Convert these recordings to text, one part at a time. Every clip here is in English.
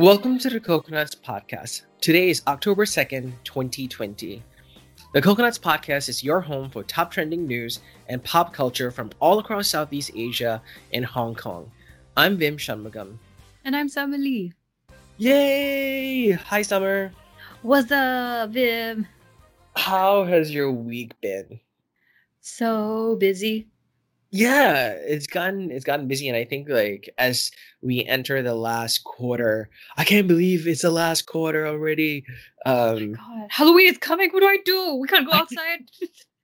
Welcome to the Coconuts Podcast. Today is October 2nd, 2020. The Coconuts Podcast is your home for top trending news and pop culture from all across Southeast Asia and Hong Kong. I'm Vim Shanmugam. And I'm Summer Lee. Yay! Hi, Summer. What's up, Vim? How has your week been? So busy. Yeah, it's gotten it's gotten busy, and I think like as we enter the last quarter, I can't believe it's the last quarter already. Um, God, Halloween is coming. What do I do? We can't go outside.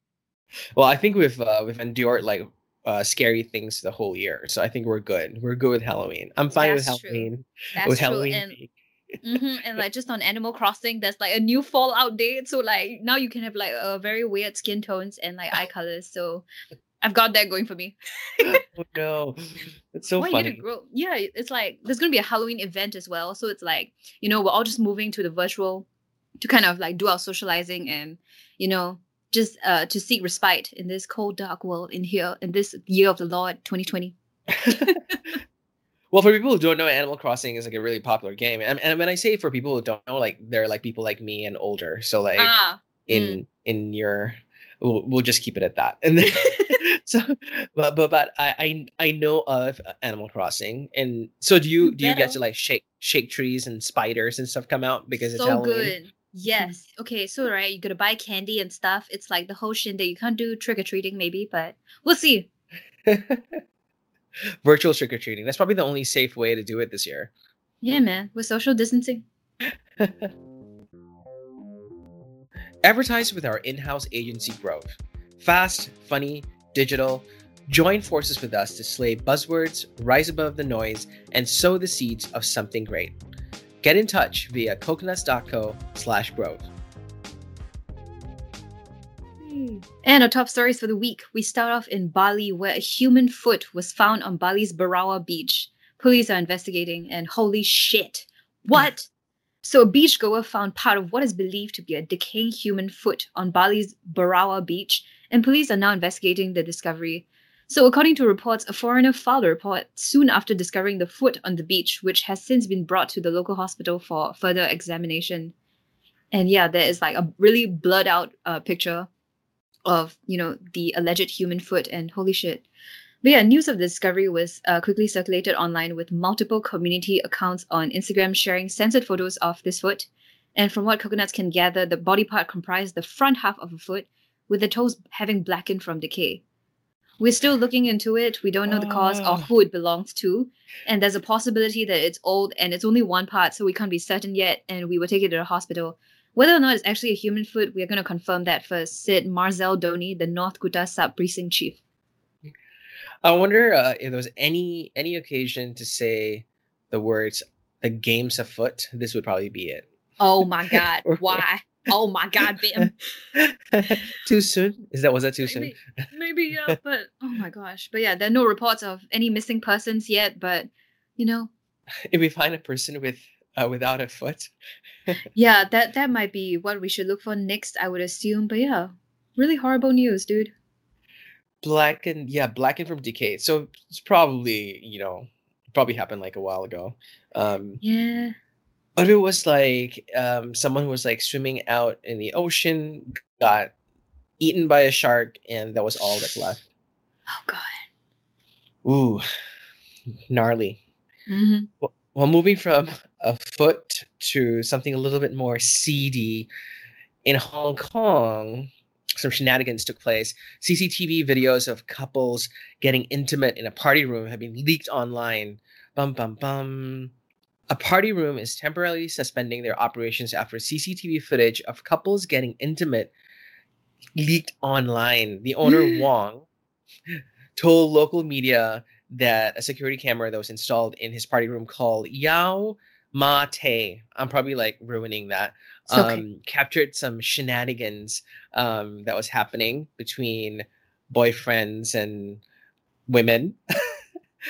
well, I think we've uh, we've endured like uh, scary things the whole year, so I think we're good. We're good with Halloween. I'm fine That's with. Halloween. That's with true. Halloween. And, mhm, and like just on Animal Crossing, there's like a new Fallout date. So like now you can have like a very weird skin tones and like eye colors. So I've got that going for me. oh no, it's so Why you need to funny. grow? Yeah, it's like there's gonna be a Halloween event as well. So it's like you know we're all just moving to the virtual to kind of like do our socializing and you know just uh to seek respite in this cold dark world in here in this year of the Lord 2020. Well, for people who don't know, Animal Crossing is like a really popular game, and, and when I say for people who don't know, like they're like people like me and older. So like ah, in in your, we'll, we'll just keep it at that. And then, so, but but but I, I I know of uh, Animal Crossing, and so do you do you get to like shake shake trees and spiders and stuff come out because it's so Halloween? good. Yes. Okay. So right, you gotta buy candy and stuff. It's like the whole shindig. You can't do trick or treating, maybe, but we'll see. Virtual trick or treating. That's probably the only safe way to do it this year. Yeah, man. With social distancing. Advertise with our in-house agency Grove. Fast, funny, digital. Join forces with us to slay buzzwords, rise above the noise, and sow the seeds of something great. Get in touch via coconuts.co slash grove. And our top stories for the week. We start off in Bali, where a human foot was found on Bali's Berawa beach. Police are investigating, and holy shit. What? So, a beachgoer found part of what is believed to be a decaying human foot on Bali's Berawa beach, and police are now investigating the discovery. So, according to reports, a foreigner filed a report soon after discovering the foot on the beach, which has since been brought to the local hospital for further examination. And yeah, there is like a really blurred out uh, picture of you know the alleged human foot and holy shit but yeah news of the discovery was uh, quickly circulated online with multiple community accounts on instagram sharing censored photos of this foot and from what coconuts can gather the body part comprised the front half of a foot with the toes having blackened from decay we're still looking into it we don't know the cause or Ah. who it belongs to and there's a possibility that it's old and it's only one part so we can't be certain yet and we will take it to the hospital whether or not it's actually a human foot, we are going to confirm that first, said Marzel Doni, the North Kuta sub precinct chief. I wonder uh, if there was any any occasion to say the words "the game's afoot." This would probably be it. Oh my God, why? Oh my God, Bim. too soon? Is that was that too soon? Maybe, maybe, yeah, but oh my gosh. But yeah, there are no reports of any missing persons yet, but you know, If we find a person with uh, without a foot, yeah, that that might be what we should look for next, I would assume. But yeah, really horrible news, dude. blackened, yeah, blackened from decay. So it's probably you know probably happened like a while ago. Um, Yeah. But it was like um, someone who was like swimming out in the ocean, got eaten by a shark, and that was all that's left. Oh God. Ooh, gnarly. hmm Well, moving from a foot to something a little bit more seedy, in Hong Kong, some shenanigans took place. CCTV videos of couples getting intimate in a party room have been leaked online. Bum bum bum. A party room is temporarily suspending their operations after CCTV footage of couples getting intimate leaked online. The owner Wong told local media that a security camera that was installed in his party room called Yao Ma Te, I'm probably like ruining that, okay. um, captured some shenanigans um, that was happening between boyfriends and women.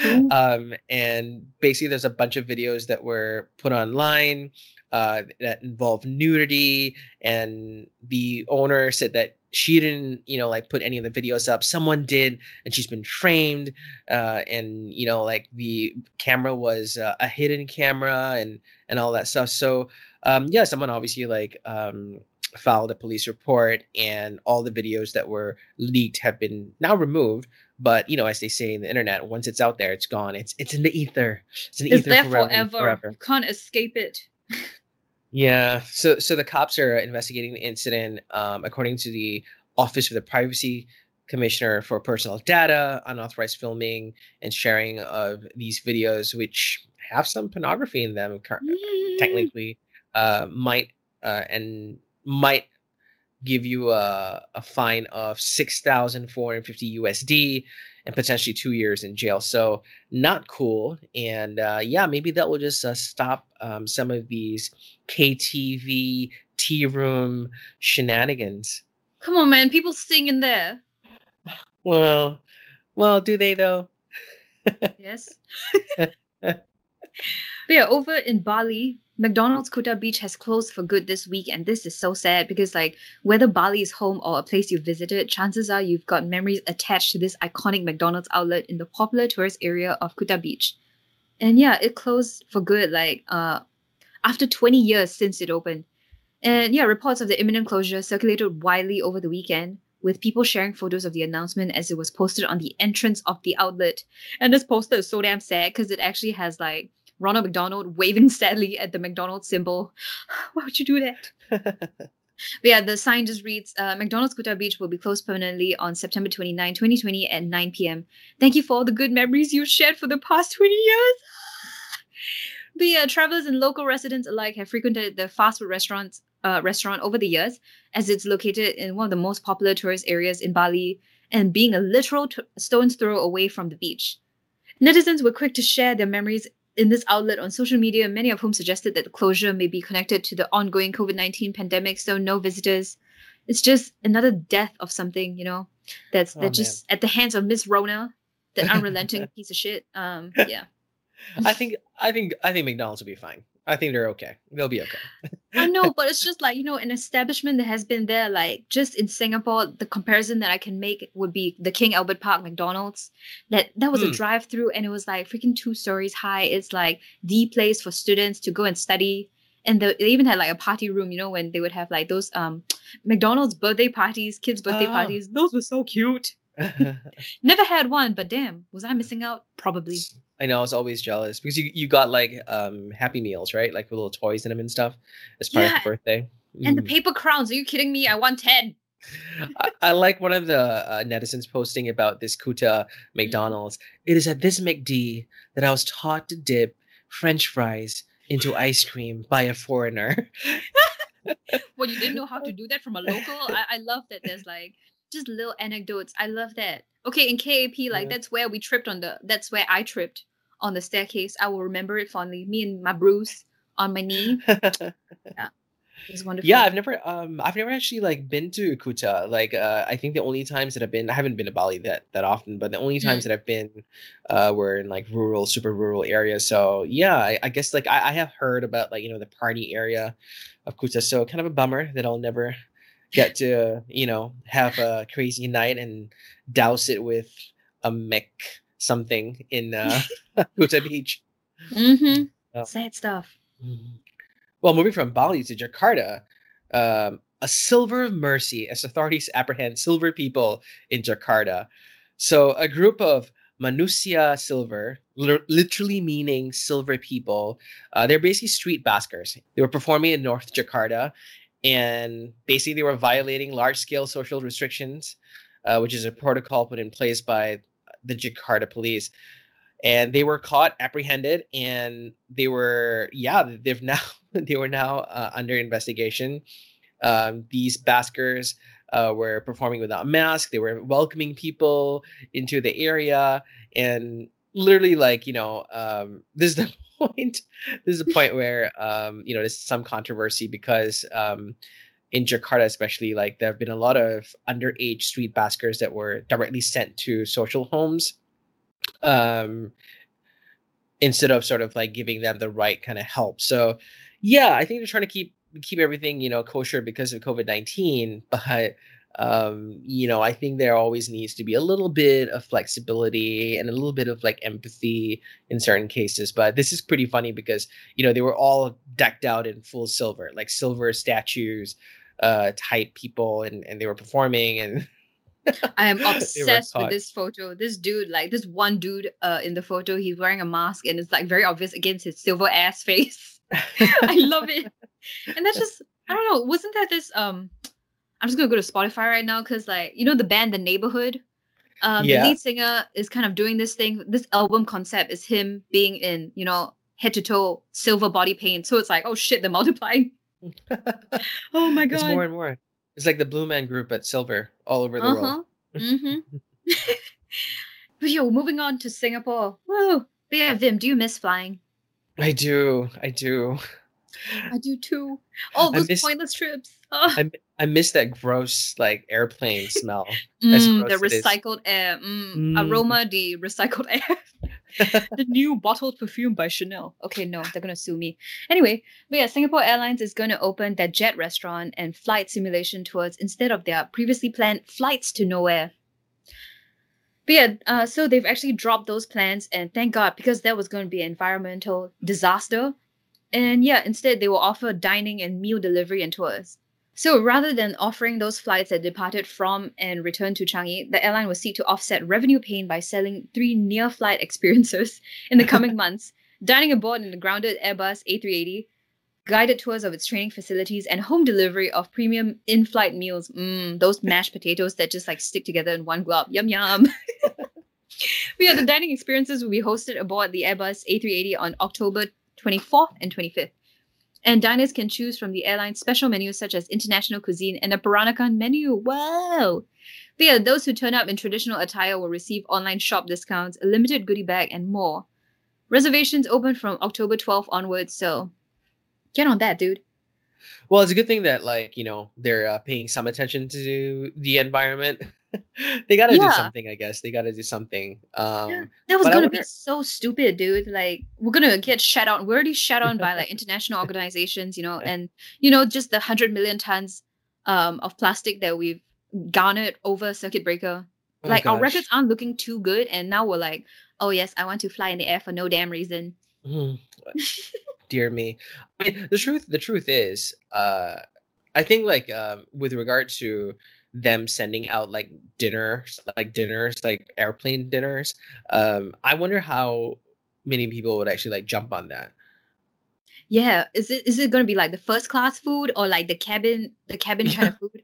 Ooh. um, and basically, there's a bunch of videos that were put online uh, that involve nudity. And the owner said that she didn't you know like put any of the videos up someone did and she's been framed uh and you know like the camera was uh, a hidden camera and and all that stuff so um yeah someone obviously like um filed a police report and all the videos that were leaked have been now removed but you know as they say in the internet once it's out there it's gone it's it's in the ether it's in the It's ether there forever, forever. forever. You can't escape it. Yeah. So so the cops are investigating the incident. Um, according to the Office of the Privacy Commissioner for Personal Data, unauthorized filming and sharing of these videos, which have some pornography in them, cur- technically, uh, might uh, and might give you a, a fine of six thousand four hundred fifty USD and potentially two years in jail. So not cool. And uh, yeah, maybe that will just uh, stop um, some of these KTV tea room shenanigans. Come on, man. People sing in there. Well, well, do they though? Yes. but yeah, over in Bali, McDonald's Kuta Beach has closed for good this week, and this is so sad because, like, whether Bali is home or a place you visited, chances are you've got memories attached to this iconic McDonald's outlet in the popular tourist area of Kuta Beach. And yeah, it closed for good, like, uh, after 20 years since it opened. And yeah, reports of the imminent closure circulated widely over the weekend, with people sharing photos of the announcement as it was posted on the entrance of the outlet. And this poster is so damn sad because it actually has like Ronald McDonald waving sadly at the McDonald's symbol. Why would you do that? But yeah, the sign just reads uh, McDonald's Kuta Beach will be closed permanently on September 29, 2020 at 9 p.m. Thank you for all the good memories you've shared for the past 20 years. But yeah, travelers and local residents alike have frequented the fast food restaurants uh, restaurant over the years, as it's located in one of the most popular tourist areas in Bali and being a literal t- stone's throw away from the beach. Netizens were quick to share their memories in this outlet on social media, many of whom suggested that the closure may be connected to the ongoing COVID 19 pandemic, so no visitors. It's just another death of something, you know, that's Oh, that just at the hands of Miss Rona, that unrelenting piece of shit. Um, yeah. I think I think I think McDonald's will be fine. I think they're okay. They'll be okay. I know, but it's just like, you know, an establishment that has been there, like just in Singapore, the comparison that I can make would be the King Albert Park McDonald's. That that was Hmm. a drive through and it was like freaking two stories high. It's like the place for students to go and study. And the, they even had like a party room, you know, when they would have like those um McDonald's birthday parties, kids' birthday Oh. parties. Those were so cute. Never had one, but damn, was I missing out? Probably. I know I was always jealous because you, you got like um Happy Meals, right? Like with little toys in them and stuff as part Yeah. of the birthday. And the Mm. paper crowns. Are you kidding me? I want 10. I, I like one of the uh, netizens posting about this Kuta McDonald's. It is at this McD that I was taught to dip French fries into ice cream by a foreigner. Well, you didn't know how to do that from a local. I, I love that there's like just little anecdotes. I love that. Okay, in KAP, like Yeah. that's where we tripped on the that's where I tripped on the staircase. I will remember it fondly. Me and my bruise on my knee. Yeah. It was wonderful. yeah, I've never um I've never actually like been to Kuta. Like uh I think the only times that I've been I haven't been to Bali that that often, but the only times that I've been uh were in like rural, super rural areas. So yeah, I, I guess like I, I have heard about like you know the party area of Kuta. So kind of a bummer that I'll never get to, you know, have a crazy night and douse it with a Mc something in uh Kuta Beach. Mm-hmm. Oh. Sad stuff. Mhm. Well, moving from Bali to Jakarta, um, a silver of mercy as authorities apprehend silver people in Jakarta. So, a group of Manusia silver, lit- literally meaning silver people, uh, they're basically street baskers. They were performing in North Jakarta, and basically they were violating large-scale social restrictions, uh, which is a protocol put in place by the Jakarta police. And they were caught apprehended and they were yeah they've now they were now uh, under investigation. Um, these baskers uh, were performing without mask. They were welcoming people into the area and literally like you know um, this is the point. This is a point where um, you know there's some controversy because um, in Jakarta, especially, like there have been a lot of underage street baskers that were directly sent to social homes um instead of sort of like giving them the right kind of help. So yeah i think they're trying to keep keep everything you know kosher because of covid-19 but um, you know, I think there always needs to be a little bit of flexibility and a little bit of like empathy in certain cases. But this is pretty funny because you know they were all decked out in full silver, like silver statues, uh, type people, and and they were performing and. I am obsessed with this photo. This dude, like this one dude uh, in the photo, he's wearing a mask and it's like very obvious against his silver ass face. I love it. And that's just I don't know, wasn't that this um I'm just gonna go to Spotify right now because like you know the band The Neighborhood? Um yeah. the lead singer is kind of doing this thing. This album concept is him being in, you know, head to toe silver body paint. So it's like, oh shit, they're multiplying. oh my god. It's more and more. It's like the Blue Man Group at Silver all over the uh-huh. world. mm-hmm. but yo, moving on to Singapore. Whoa. But yeah, Vim, do you miss flying? I do. I do. I do too. All those miss, pointless trips. Oh. I, I miss that gross like airplane smell. Mm, the recycled air. Mm, mm. Aroma the recycled air. the new bottled perfume by Chanel. Okay, no, they're gonna sue me. Anyway, but yeah, Singapore Airlines is gonna open their jet restaurant and flight simulation tours instead of their previously planned flights to nowhere. But yeah, uh, so they've actually dropped those plans, and thank God because that was going to be an environmental disaster. And yeah, instead they will offer dining and meal delivery and tours. So rather than offering those flights that departed from and returned to Changi, the airline will seek to offset revenue pain by selling three near flight experiences in the coming months, dining aboard in the grounded Airbus A380, guided tours of its training facilities, and home delivery of premium in flight meals. Mmm, those mashed potatoes that just like stick together in one glob. Yum yum. but yeah, the dining experiences will be hosted aboard the Airbus A380 on October 24th and 25th and diners can choose from the airline's special menus such as international cuisine and a Peranakan menu. Wow! But yeah, those who turn up in traditional attire will receive online shop discounts, a limited goodie bag, and more. Reservations open from October 12th onwards, so get on that, dude. Well, it's a good thing that like you know they're uh, paying some attention to the environment. they got to yeah. do something, I guess. They got to do something. Um, yeah, that was gonna wonder... be so stupid, dude. Like we're gonna get shut out. We're already shut out by like international organizations, you know, and you know just the hundred million tons um, of plastic that we've garnered over circuit breaker. Oh like our records aren't looking too good, and now we're like, oh yes, I want to fly in the air for no damn reason. Mm. Dear me. I mean, the truth, the truth is, uh, I think like um, with regard to them sending out like dinners, like dinners, like airplane dinners. Um, I wonder how many people would actually like jump on that. Yeah, is it is it going to be like the first class food or like the cabin the cabin kind of food?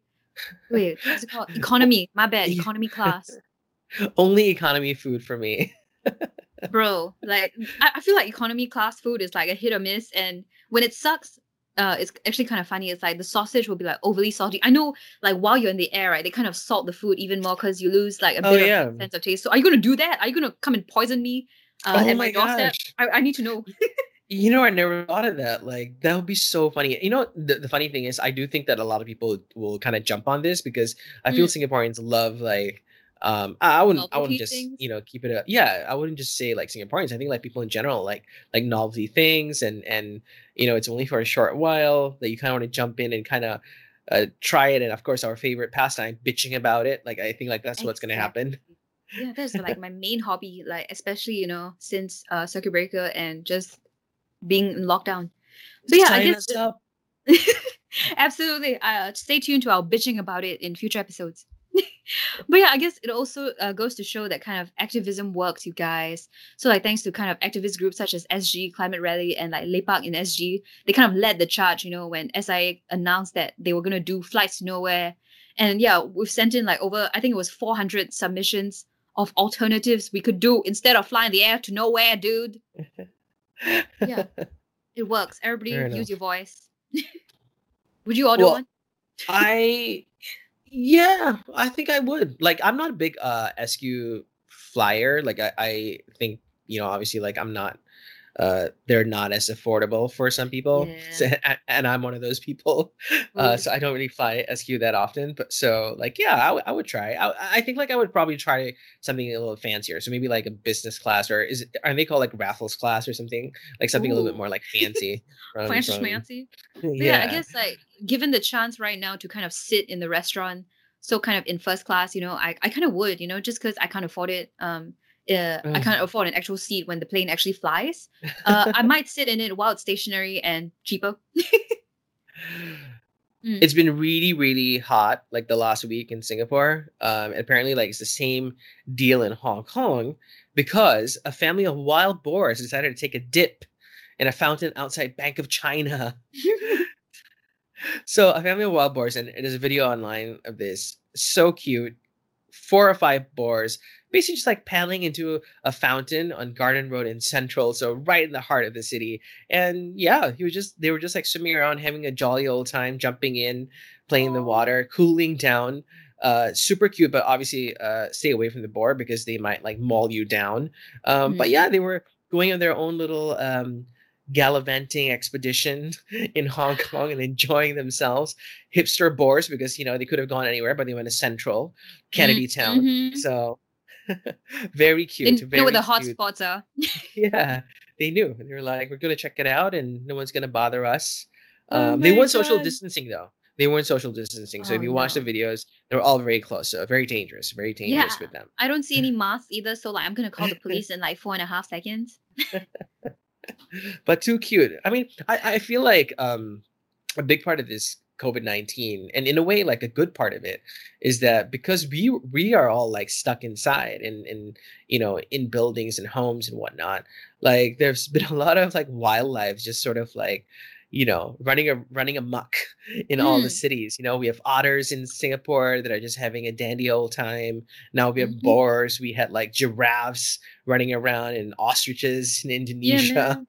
Wait, what's it called? Economy. My bad. Economy class. Only economy food for me. Bro, like I, I feel like economy class food is like a hit or miss, and when it sucks, uh, it's actually kind of funny. It's like the sausage will be like overly salty. I know, like while you're in the air, right? They kind of salt the food even more because you lose like a oh, bit yeah. of sense of taste. So are you gonna do that? Are you gonna come and poison me uh, oh my, doorstep? I, I need to know. you know, I never thought of that. Like that would be so funny. You know, the, the funny thing is, I do think that a lot of people will kind of jump on this because I feel mm. Singaporeans love like um i wouldn't i wouldn't just things. you know keep it a yeah i wouldn't just say like singaporeans i think like people in general like like novelty things and and you know it's only for a short while that you kind of want to jump in and kind of uh, try it and of course our favorite pastime bitching about it like i think like that's exactly. what's going to happen yeah that's like my main hobby like especially you know since uh circuit breaker and just being in lockdown. So yeah i guess absolutely uh stay tuned to our bitching about it in future episodes but yeah, I guess it also uh, goes to show that kind of activism works, you guys. So like thanks to kind of activist groups such as SG Climate Rally and like Lepak in SG, they kind of led the charge. You know, when SIA announced that they were gonna do flights to nowhere, and yeah, we've sent in like over I think it was 400 submissions of alternatives we could do instead of flying the air to nowhere, dude. yeah, it works. Everybody use your voice. Would you order well, one? I yeah, I think I would. Like, I'm not a big uh SQ flyer. Like, I, I think you know, obviously, like I'm not uh, they're not as affordable for some people, yeah. so, and I'm one of those people. Uh, so I don't really fly SQ that often. But so like, yeah, I, w- I would try. I, I think like I would probably try something a little fancier. So maybe like a business class, or is it, are they called like Raffles class or something? Like something Ooh. a little bit more like fancy. fancy, fancy. Yeah. yeah, I guess like given the chance right now to kind of sit in the restaurant so kind of in first class, you know, I, I kind of would, you know, just because I can't afford it. Um, uh, I Mm. can't afford an actual seat when the plane actually flies. Uh, I might sit in it while it's stationary and cheaper. Mm. It's been really, really hot like the last week in Singapore. Um, and apparently, like it's the same deal in Hong Kong because a family of wild boars decided to take a dip in a fountain outside Bank of China. So a family of wild boars, and there's a video online of this. So cute. Four or five boars, basically just like paddling into a fountain on Garden Road in Central, so right in the heart of the city. And yeah, he was just they were just like swimming around, having a jolly old time, jumping in, playing in the water, cooling down. Uh, super cute, but obviously uh, stay away from the boar because they might like maul you down. Um, But Mm. yeah, they were going on their own little um, gallivanting expedition in Hong Kong and enjoying themselves. Hipster boars because you know they could have gone anywhere, but they went to Central Kennedy Town. Mhm. So very They cute. know very where the hot spots are. Yeah, they knew. They were like, "We're gonna check it out, and no one's gonna bother us." Oh Um, they weren't social distancing though. They weren't social distancing. So if Oh, you watch the videos, they were all very close. So very dangerous. Very dangerous Yeah. with them. I don't see any masks either, so like I'm gonna call the police in like four and a half seconds. But too cute. I mean, I, I feel like um a big part of this COVID nineteen, and in a way, like a good part of it, is that because we we are all like stuck inside and and you know in buildings and homes and whatnot. Like there's been a lot of like wildlife just sort of like you know running a running amok in all the Mm. cities. You know, we have otters in Singapore that are just having a dandy old time. Now we have Mhm. boars. We had like giraffes running around and ostriches in Yeah, Indonesia. man.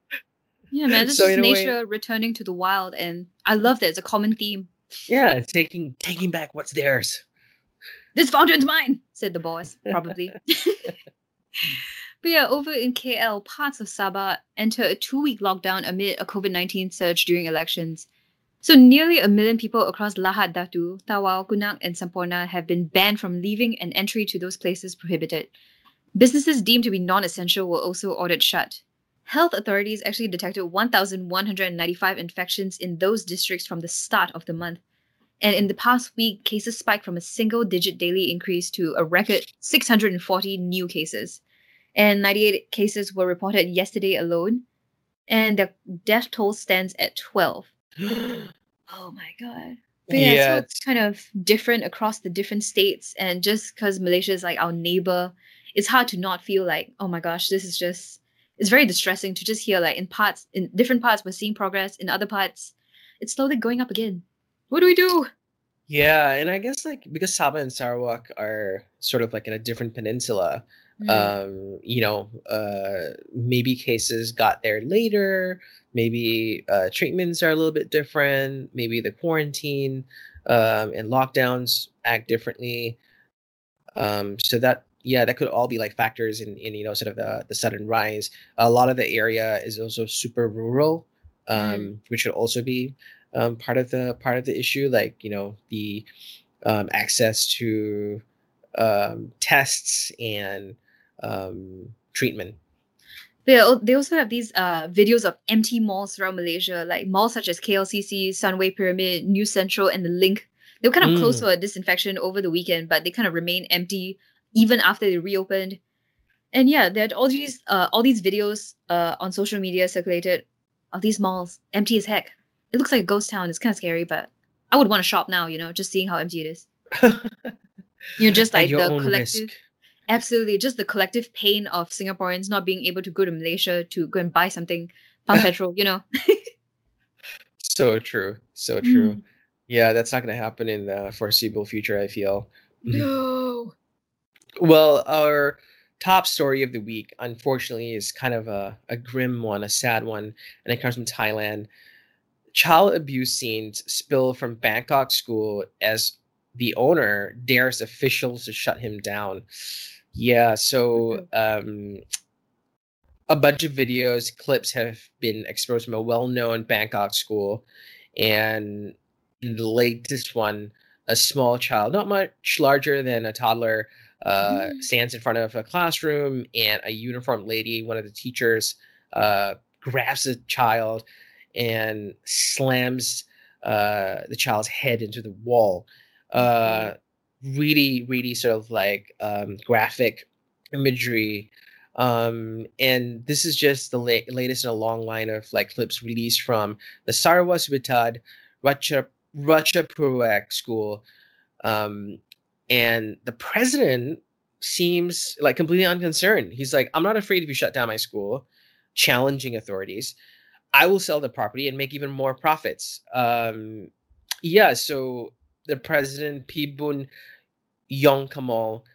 Yeah, man. This So is a way- nature returning to the wild, and I love that. It's a common theme. Yeah, taking taking back what's theirs. This fountain's mine, said the boys, probably. but yeah, over in KL, parts of Sabah enter a two week lockdown amid a COVID 19 surge during elections. So, nearly a million people across Lahad Datu, Tawau, Kunak, and Semporna have been banned from leaving and entry to those places prohibited. Businesses deemed to be non essential were also ordered shut. Health authorities actually detected 1,195 infections in those districts from the start of the month. And in the past week, cases spiked from a single digit daily increase to a record 640 new cases. And 98 cases were reported yesterday alone. And the death toll stands at 12. Oh my God. But yeah, Yeah, so it's kind of different across the different states. And just because Malaysia is like our neighbor, it's hard to not feel like, oh my gosh, this is just, it's very distressing to just hear like in parts, in different parts, we're seeing progress. In other parts, it's slowly going up again. What do we do? Yeah, and I guess like because Sabah and Sarawak are sort of like in a different peninsula, Mm. um, you know, uh, maybe cases got there later. Maybe uh, treatments are a little bit different. Maybe the quarantine um, and lockdowns act differently. Um, so that yeah, that could all be like factors in in you know sort of the the sudden rise. A lot of the area is also super rural, um, which should also be um, part of the part of the issue. Like you know the um, access to um, tests and um, treatment. They, they also have these uh, videos of empty malls throughout Malaysia, like malls such as KLCC, Sunway Pyramid, NU Sentral, and the Link. They were kind of close Mm. to a disinfection over the weekend, but they kind of remain empty even after they reopened. And yeah, there are all these uh, all these videos uh, on social media circulated of these malls empty as heck. It looks like a ghost town. It's kind of scary, but I would want to shop now. You know, just seeing how empty it is. You know, just like the collective. risk. Absolutely, just the collective pain of Singaporeans not being able to go to Malaysia to go and buy something, pump petrol, you know. So true. So true. Mm. Yeah, that's not going to happen in the foreseeable future, I feel. No. Well, our top story of the week, unfortunately, is kind of a, a grim one, a sad one, and it comes from Thailand. Child abuse scenes spill from Bangkok school as the owner dares officials to shut him down. Yeah, so um, a bunch of videos, clips have been exposed from a well known Bangkok school. And in the latest one, a small child, not much larger than a toddler, uh, Mm. stands in front of a classroom, and a uniformed lady, one of the teachers, uh, grabs the child and slams uh, the child's head into the wall. Uh, really, really sort of like um, graphic imagery. Um, and this is just the la- latest in a long line of like clips released from the Sarvasvitad Racha Ratchapurak school. Um, and the president seems like completely unconcerned. He's like, I'm not afraid if you shut down my school, challenging authorities. I will sell the property and make even more profits. Um, yeah, so the president, Pibun Yong Kamal,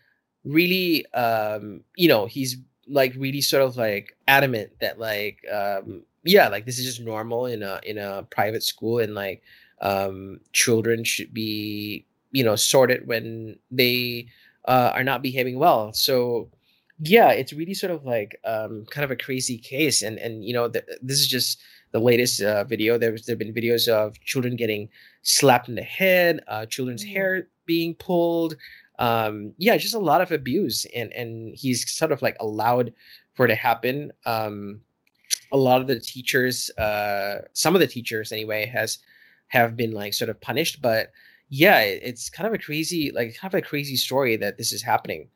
really, um, you know, he's like really sort of like adamant that like, um, yeah, like this is just normal in a in a private school, and like um, children should be, you know, sorted when they uh, are not behaving well. So yeah, it's really sort of like um, kind of a crazy case, and and you know, the, this is just the latest uh, video. There's there've been videos of children getting slapped in the head, uh, children's Mm. hair being pulled. Um, yeah, just a lot of abuse, and and he's sort of like allowed for it to happen. Um, a lot of the teachers, uh, some of the teachers anyway, has have been like sort of punished, but yeah, it's kind of a crazy, like kind of a crazy story that this is happening.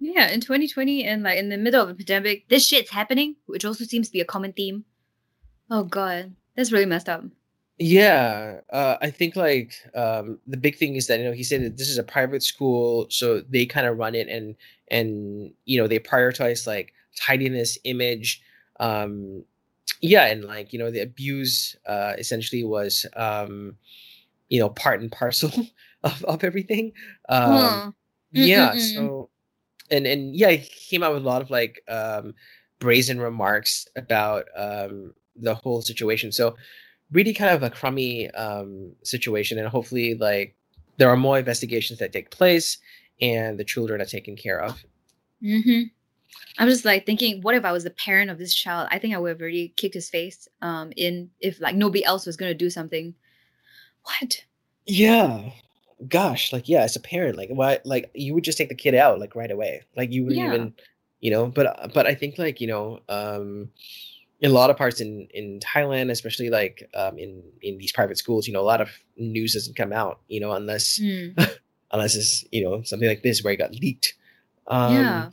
Yeah, in 2020 and like in the middle of a pandemic, this shit's happening, which also seems to be a common theme. Oh god, that's really messed up. Yeah, uh, I think like um, the big thing is that you know he said that this is a private school, so they kind of run it and and you know they prioritize like tidiness, image, um, yeah, and like you know the abuse uh, essentially was um, you know part and parcel of of everything. Um, Huh. yeah, Mm-mm-mm. so and and yeah, he came out with a lot of like um, brazen remarks about um, the whole situation. So really kind of a crummy um, situation and hopefully like there are more investigations that take place and the children are taken care of Mm-hmm. I'm just like thinking, what if I was the parent of this child? I think I would have already kicked his face. Um, in if like nobody else was gonna do something. What? yeah gosh like yeah as a parent like why like you would just take the kid out like right away like you wouldn't Yeah. even you know but but i think like you know um in a lot of parts in in thailand especially like um in in these private schools you know a lot of news doesn't come out you know unless Hmm. unless it's you know something like this where it got leaked um Yeah.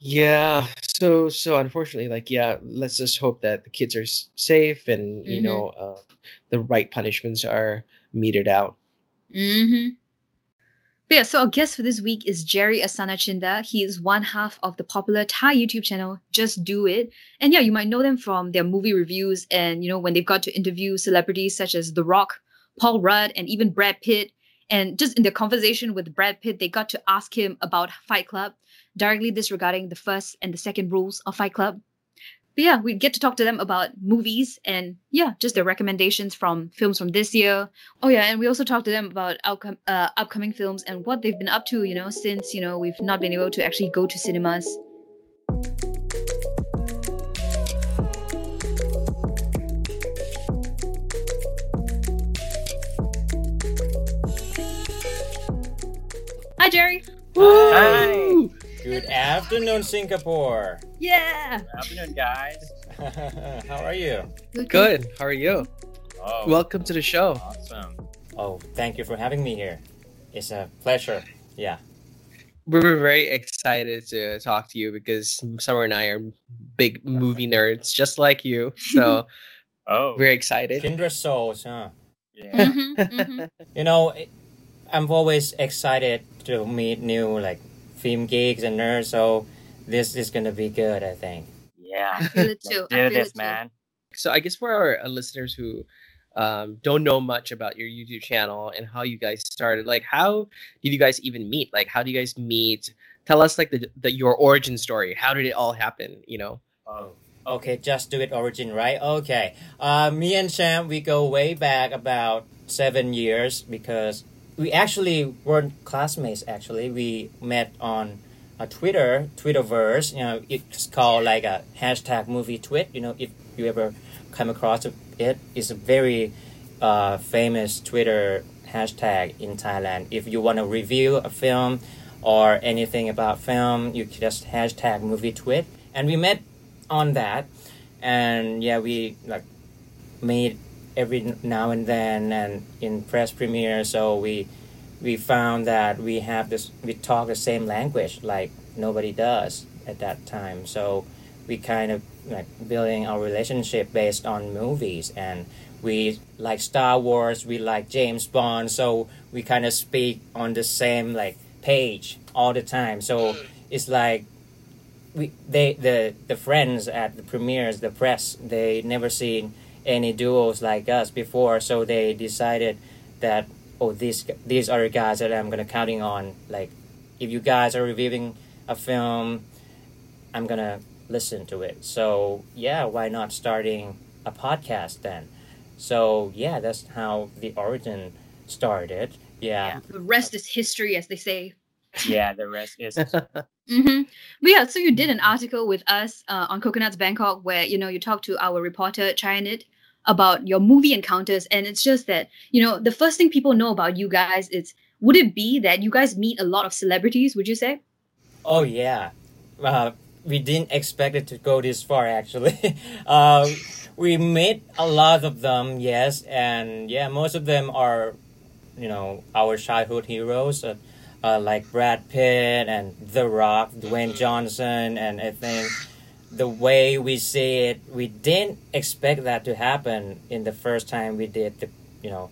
yeah so so unfortunately like yeah let's just hope that the kids are safe and you Mhm. know uh, the right punishments are meted out Mm-hmm. But yeah, so our guest for this week is Jerry Asanachinda. He is one half of the popular Thai YouTube channel Just Doo It. And yeah, you might know them from their movie reviews and you know when they've got to interview celebrities such as The Rock, Paul Rudd, and even Brad Pitt. And just in their conversation with Brad Pitt, they got to ask him about Fight Club, directly disregarding the first and the second rules of Fight Club. But yeah, we get to talk to them about movies and yeah, just their recommendations from films from this year, Oh yeah, and we also talked to them about outcome, uh, upcoming films and what they've been up to. You know, since you know we've not been able to actually go to cinemas. Hi, Jerry. Hi. Good afternoon, Singapore. Yeah. Good afternoon, guys. How are you? good how are you Oh, welcome to the show awesome. Oh, thank you for having me here. It's a pleasure. Yeah. we were very excited to talk to you because summer and i are big movie nerds just like you so Oh, we're excited kindred souls, huh? Mm-hmm. Mhm, mhm. You know, I'm always excited to meet new like film geeks and nerds. So this is gonna be good, I think. Yeah. I feel it too. I Do feel this, it too. man. so i guess for our uh, listeners who um, don't know much about your youtube channel and how you guys started like how did you guys even meet like how do you guys meet tell us like the, the your origin story how did it all happen you know Oh. Okay, just do it origin, right? Okay. Uh, me and Sam, we go way back about seven years because we actually weren't classmates. Actually, we met on a Twitter, Twitterverse. You know, it's called like a hashtag movie twit. You know, if you ever come across it, it's a very uh, famous Twitter hashtag in Thailand. If you want to review a film or anything about film, you just hashtag movie twit. And we met on that, and yeah, we like meet every now and then and in press premiere. So we we found that we have this we talk the same language like nobody does at that time. So we kind of like building our relationship based on movies. And we like star wars we like james bond. So we kind of speak on the same like page all the time. So it's like we they the the friends at the premieres the press they never seen any duos like us before so they decided that oh these these are guys that i'm gonna counting on. Like if you guys are reviewing a film i'm gonna listen to it. So yeah why not starting a podcast then? So yeah that's how the origin started. Yeah. The rest is history, as they say. yeah, the rest is Mm-hmm. But yeah, so you did an article with us uh, on Coconuts Bangkok where you know you talked to our reporter Chayanit about your movie encounters, and it's just that you know the first thing people know about you guys is would it be that you guys meet a lot of celebrities? Would you say? Oh yeah, uh, we didn't expect it to go this far. Actually, um, we met a lot of them. Yes, and yeah, most of them are, you know, our childhood heroes, uh, uh, like Brad Pitt and The Rock, Dwayne Johnson, and I think the way we see it, we didn't expect that to happen in the first time we did the, you know,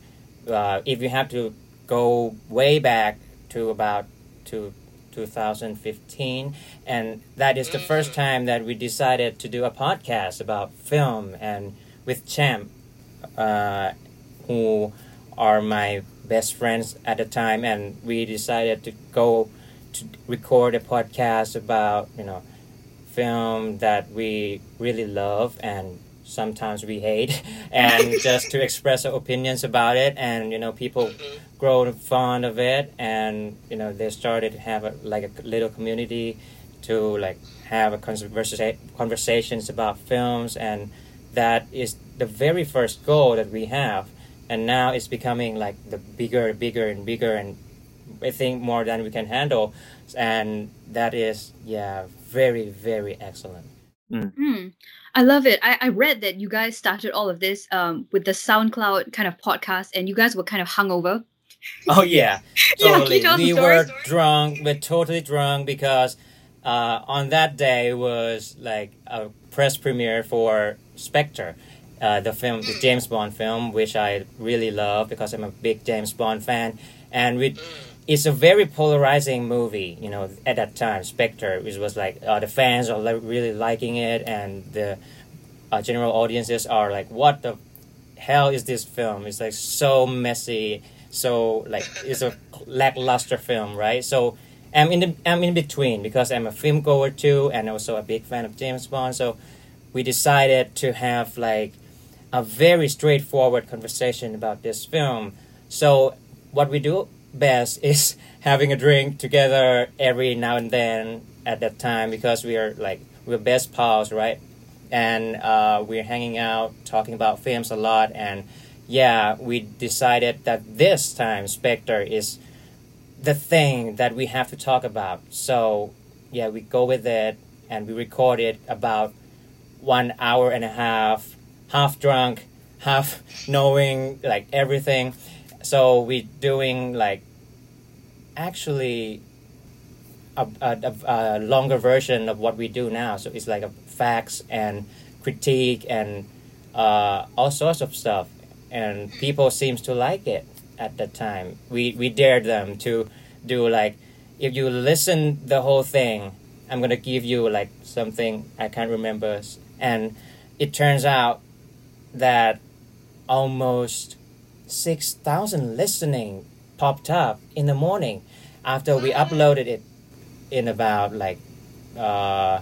uh, if you have to go way back to about to 2015 and that is the first time that we decided to do a podcast about film and with champ uh, who are my best friends at the time and we decided to go to record a podcast about you know film that we really love and sometimes we hate and just to express our opinions about it and you know people mm-hmm. grow fond of it and you know they started to have a, like a little community to like have a conversa- conversations about films and that is the very first goal that we have. And now it's becoming like the bigger bigger and bigger and i think more than we can handle. And that is yeah very very excellent Hmm. I love it. I, I read that you guys started all of this um, with the SoundCloud kind of podcast, and you guys were kind of hungover. Oh yeah, Yeah, you totally. tell us the we story? were drunk. We're totally drunk because uh, on that day was like a press premiere for Spectre, uh, the film, the James Bond film, which I really love because I'm a big James Bond fan, and we. It's a very polarizing movie, you know. At that time, Spectre, which was like uh, the fans are li- really liking it, and the uh, general audiences are like, "What the hell is this film? It's like so messy, so like it's a lackluster film, right? So I'm in the I'm in between because I'm a film goer too, and also a big fan of James Bond. So we decided to have like a very straightforward conversation about this film. So what we do best is having a drink together every now and then at that time because we are like we're best pals, right? and uh, we're hanging out talking about films a lot and yeah we decided that this time spectre is the thing that we have to talk about so yeah we go with it and we recorded about one hour and a half half drunk half knowing like everything so we're doing like actually a, a, a, longer version of what we do now. So it's like a facts and critique and uh, all sorts of stuff. And people seems to like it at that time. We we dared them to do like if you listen the whole thing, I'm gonna give you like something I can't remember. And it turns out that almost six thousand listening popped up in the morning after we uploaded it in about like uh,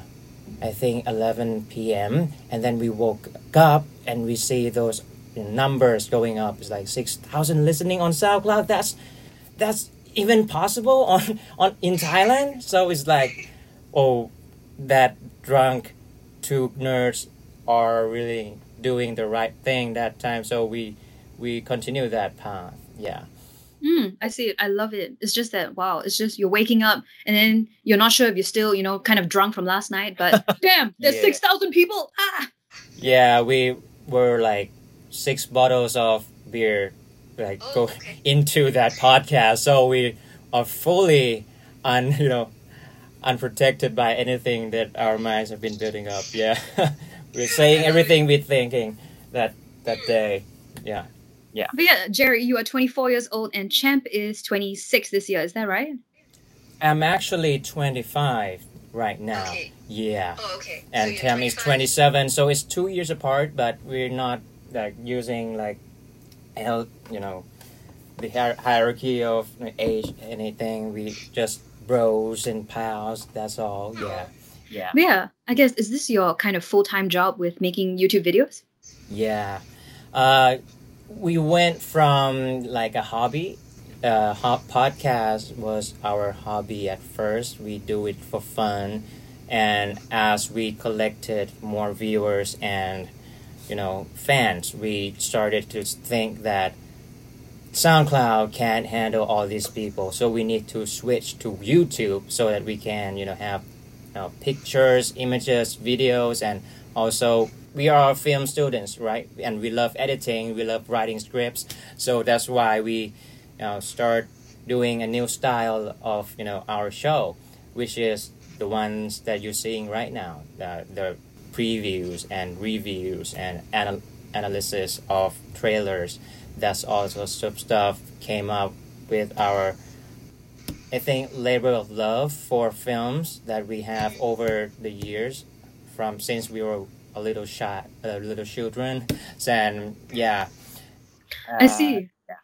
I think 11 p.m. and then we woke up and we see those numbers going up. It's like 6,000 listening on SoundCloud. That's that's even possible on on in Thailand. So it's like, oh, that drunk two nerds are really doing the right thing that time. So we we continue that path. Yeah. Mm, I see it. I love it. It's just that wow. It's just you're waking up and then you're not sure if you're still you know kind of drunk from last night, but damn, there's Yeah. six thousand people. Ah. Yeah, we were like six bottles of beer like Oh, go into that podcast. So we are fully un you know unprotected by anything that our minds have been building up. Yeah, we're saying everything we're thinking that that day. Yeah. But yeah, Jerry, you are 24 years old and Champ is 26 this year. Is that right? I'm actually 25 right now. Okay. Yeah. Oh, okay. And so Tam is 27, so it's two years apart, but we're not like using like, hel- you know, the hierarchy of age, anything. We just bros and pals. That's all. Yeah. Yeah. But yeah, I guess, is this your kind of full time job with making YouTube videos? Yeah. Uh, we went from like a hobby. Uh, podcast was our hobby at first. We do it for fun, and as we collected more viewers and you know fans, we started to think that SoundCloud can't handle all these people, so we need to switch to YouTube so that we can you know have you know, pictures, images, videos, and also we are film students, right? And we love editing, we love writing scripts, so that's why we you know, start doing a new style of you know our show, which is the ones that you're seeing right now, the, the previews and reviews and anal- analysis of trailers. That's also some stuff came up with our I think labor of love for films that we have over the years from since we were a little shot, uh, little children. And yeah, I see. Yeah,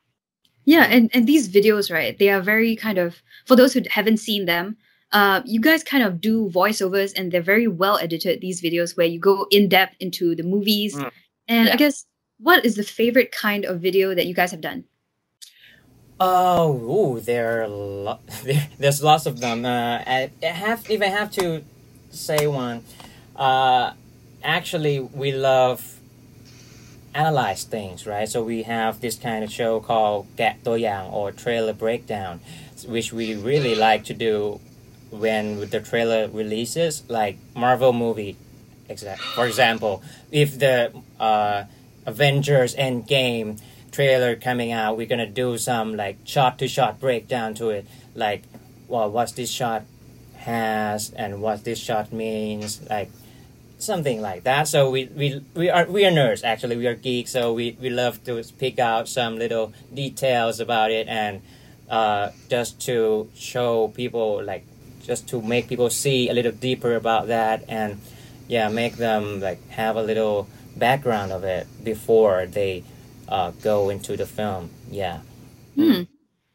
yeah, and, and these videos, right? They are very kind of for those who haven't seen them. Uh, you guys kind of do voiceovers, and they're very well edited. These videos where you go in depth into the movies, Mm. and I guess what is the favorite kind of video that you guys have done? Oh, ooh, there are lo- there, there's lots of them. Uh, I, I have if I have to say one, uh, actually we love analyze things, right? So we have this kind of show called Gap Toyang or Trailer Breakdown, which we really like to do when the trailer releases, like Marvel movie, for example, if the uh, Avengers Endgame trailer coming out, we're gonna do some like shot to shot breakdown to it, like, well, what's this shot has and what this shot means, like something like that. So we, we we are we are nerds actually. We are geeks, so we, we love to pick out some little details about it and uh, just to show people like just to make people see a little deeper about that and yeah, make them like have a little background of it before they uh, go into the film. Yeah. Hmm.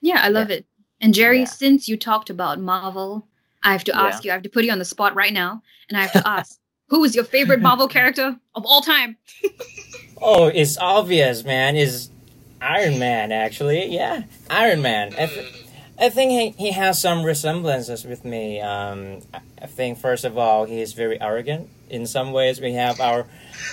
Yeah, I love it. And Jerry, Yeah. since you talked about Marvel, I have to ask you. I have to put you on the spot right now, and I have to ask, who is your favorite Marvel character of all time? Oh, it's obvious, man. Is Iron Man actually? Yeah, Iron Man. I, th- I think he, he has some resemblances with me. Um, I, I think first of all, he is very arrogant. In some ways, we have our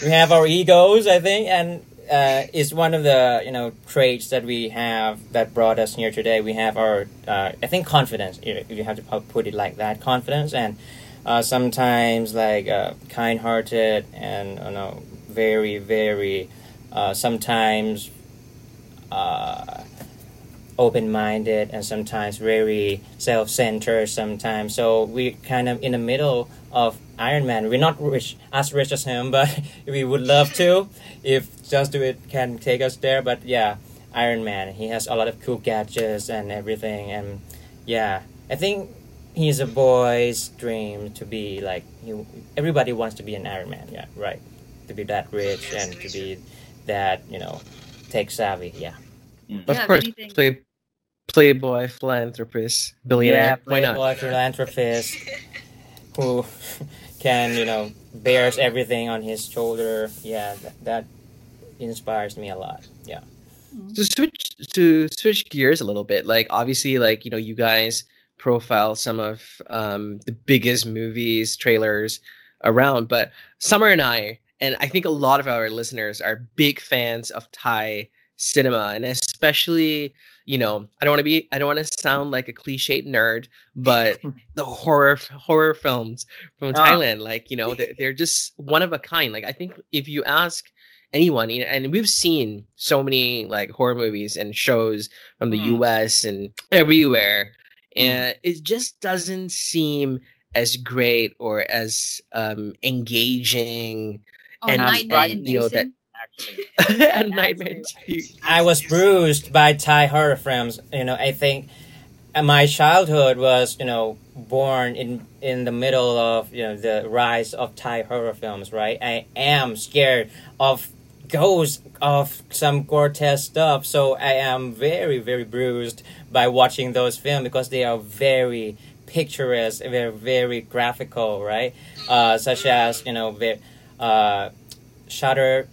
we have our egos. I think, and uh, is one of the you know traits that we have that brought us here today. We have our uh, I think confidence. You, you have to pu- put it like that, confidence, and uh, sometimes like uh, kind-hearted and you know very very uh, sometimes uh, open-minded and sometimes very self-centered sometimes. So we kind of in the middle of iron man we're not rich as rich as him but we would love to if just do it can take us there. But yeah iron man he has a lot of cool gadgets and everything. And yeah i think he's a boy's dream to be like he, everybody wants to be an iron man yeah right to be that rich and to be that you know tech savvy yeah mm. Of Yeah, course, play, playboy, philanthropist, billionaire. Why not? playboy philanthropist who can you know bears everything on his shoulder yeah that, that inspires me a lot yeah to switch to switch gears a little bit like obviously like you know you guys profile some of um the biggest movies trailers around but summer and i and i think a lot of our listeners are big fans of thai cinema and especially you know i don't want to be i don't want to sound like a cliched nerd but the horror horror films from Ah. thailand like you know they're, they're just one of a kind like i think if you ask anyone you know, and we've seen so many like horror movies and shows from the Mm. US and everywhere and it just doesn't seem as great or as um engaging Or And, nightmare right, you know, that- inducing. Actually, a nightmare too. I was bruised by Thai horror films. You know, I think uh, my childhood was, you know, born in in the middle of you know the rise of Thai horror films. Right, I am scared of ghosts of some grotesque stuff, so I am very very bruised by watching those films because they are very picturesque, they're very graphical, right? Uh, such as you know, uh, Shutter.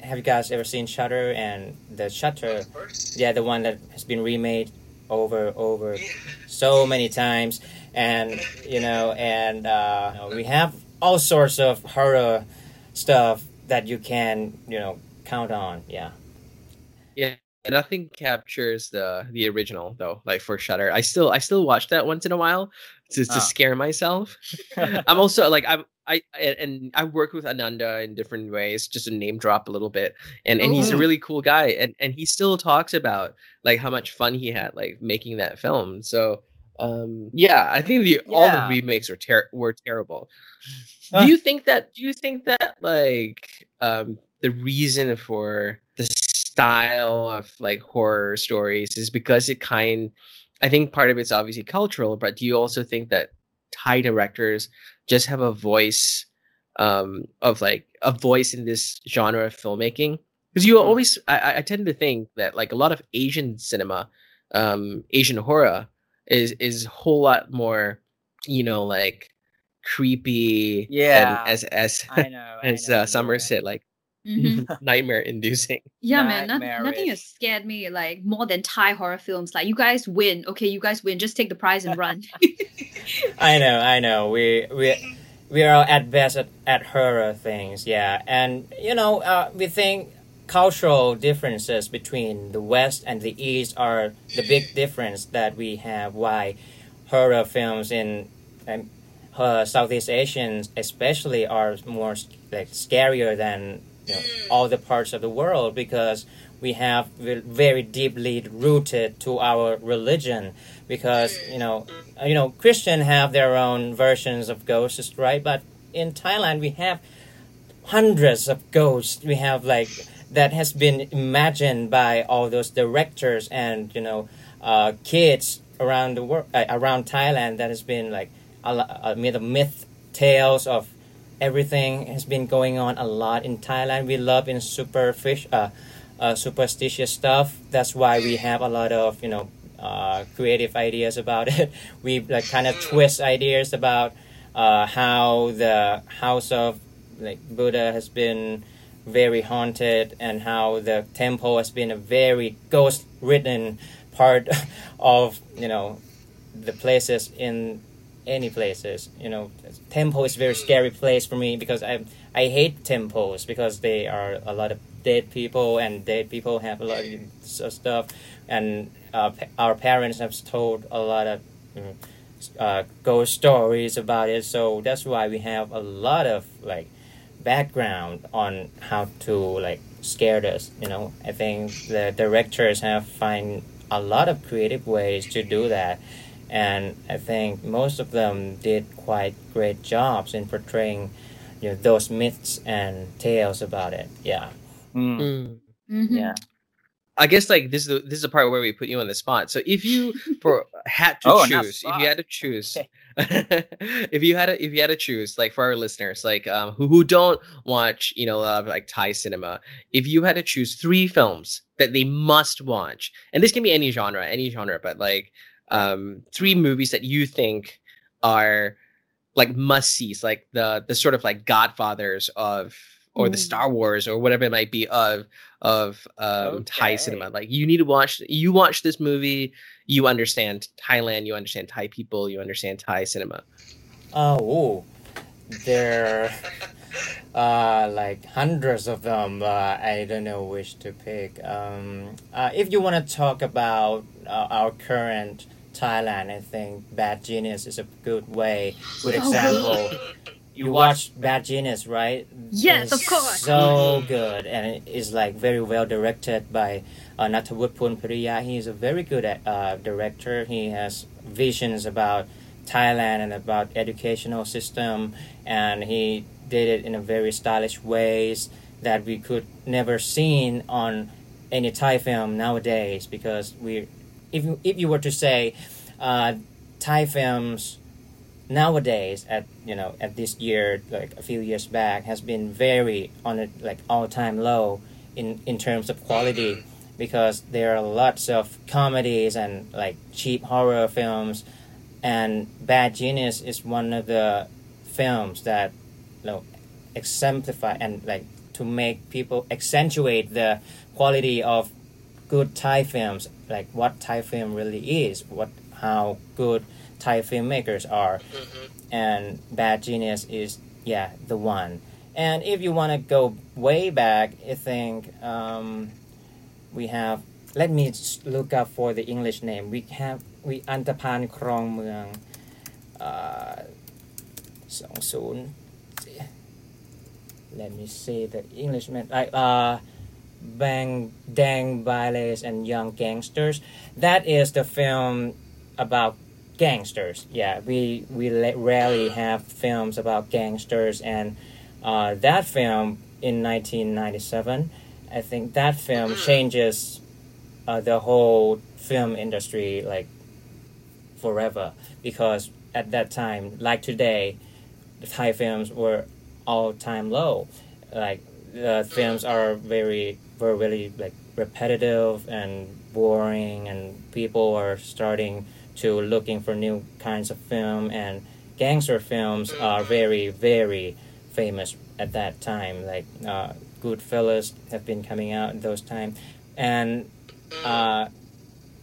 Have you guys ever seen Shutter and the Shutter? Yeah, the one that has been remade over over so many times, and you know, and uh, we have all sorts of horror stuff that you can you know count on. Yeah. Yeah. Nothing captures the the original though, like for Shutter. I still I still watch that once in a while to, to Ah. scare myself. I'm also like I'm I I- and I work with Ananda in different ways, just to name drop a little bit. And and he's a really cool guy, and and he still talks about like how much fun he had like making that film. So um yeah, I think the all the remakes are ter- were terrible. Ah. do you think that do you think that like um the reason for the style of like horror stories is because it kind I think part of it's obviously cultural, but do you also think that Thai directors just have a voice um of like a voice in this genre of filmmaking? Because you Hmm. always I, I- I tend to think that like a lot of Asian cinema, um Asian horror is is a whole lot more, you know, like creepy Yeah. and as as I know. I as know, uh. Somerset like Mhm. nightmare inducing. Yeah, man. Not, nothing has scared me like more than Thai horror films. Like you guys win. Okay, you guys win. Just take the prize and run. I know, I know. We we we are at best at, at horror things, yeah. And you know, uh, we think cultural differences between the West and the East are the big difference that we have. Why horror films in um, uh, Southeast Asians, especially, are more like scarier than you know, all the parts of the world because we have very deeply rooted to our religion because you know you know Christian have their own versions of ghosts right? But in Thailand we have hundreds of ghosts. We have like that has been imagined by all those directors and you know uh, kids around the world uh, around Thailand that has been like a, a myth, myth tales of everything has been going on a lot in Thailand. We love in superfish, uh, uh, superstitious stuff. That's why we have a lot of you know uh, creative ideas about it. We like kind of twist ideas about uh, how the house of like Buddha has been very haunted and how the temple has been a very ghost ridden part of you know the places in any places you know. Temple is very scary place for me because i i hate temples because they are a lot of dead people and dead people have a lot of stuff. And uh, our parents have told a lot of mm, uh, ghost stories about it so that's why we have a lot of like background on how to like scare us you know i think the directors have find a lot of creative ways to do that and i think most of them did quite great jobs in portraying you know those myths and tales about it yeah Mm, Mm. Mhm. Yeah. I guess like this is the, this is the part where we put you on the spot. So if you for had to Oh, choose, if you had to choose, if you had to if you had to choose, like for our listeners, like um who, who don't watch, you know, uh, like Thai cinema, if you had to choose three films that they must watch, and this can be any genre, any genre, but like um three movies that you think are like must sees, like the the sort of like Godfathers of or the Star Wars or whatever it might be of of um Thai cinema. Like you need to watch you watch this movie, you understand Thailand, you understand Thai people, you understand Thai cinema. oh ooh, there uh like hundreds of them uh, i don't know which to pick. Um uh, if you want to talk about uh, our current thailand i think bad genius is a good way good Oh, example you watched Bad Genius, right? Yes, It's of course. So good, and it is like very well directed by uh, Nattawut Poonpiriya. He is a very good uh, director. He has visions about Thailand and about educational system, and he did it in a very stylish ways that we could never seen on any Thai film nowadays. Because we, if you, if you were to say, uh, Thai films nowadays at you know at this year like a few years back has been very on a like all time low in in terms of quality mm-hmm. because there are lots of comedies and like cheap horror films and Bad Genius is one of the films that you know exemplify and like to make people accentuate the quality of good Thai films like what Thai film really is what how good Thai filmmakers are, mm-hmm. and Bad Genius is yeah the one. And if you want to go way back, I think um, we have. Let me look up for the English name. We have we Antapan Krong Mueang, uh, Song Soon. Let me see the Englishman like uh, Bang Dang Bireley's and Young Gangsters. That is the film about gangsters. Yeah, we we rarely have films about gangsters, and uh, that film in 1997, I think that film changes uh, the whole film industry like forever because at that time, like today, the Thai films were all time low. Like the films are very were really like repetitive and boring, and people are starting to looking for new kinds of film and gangster films are very very famous at that time. Like uh, Goodfellas have been coming out in those time, and uh,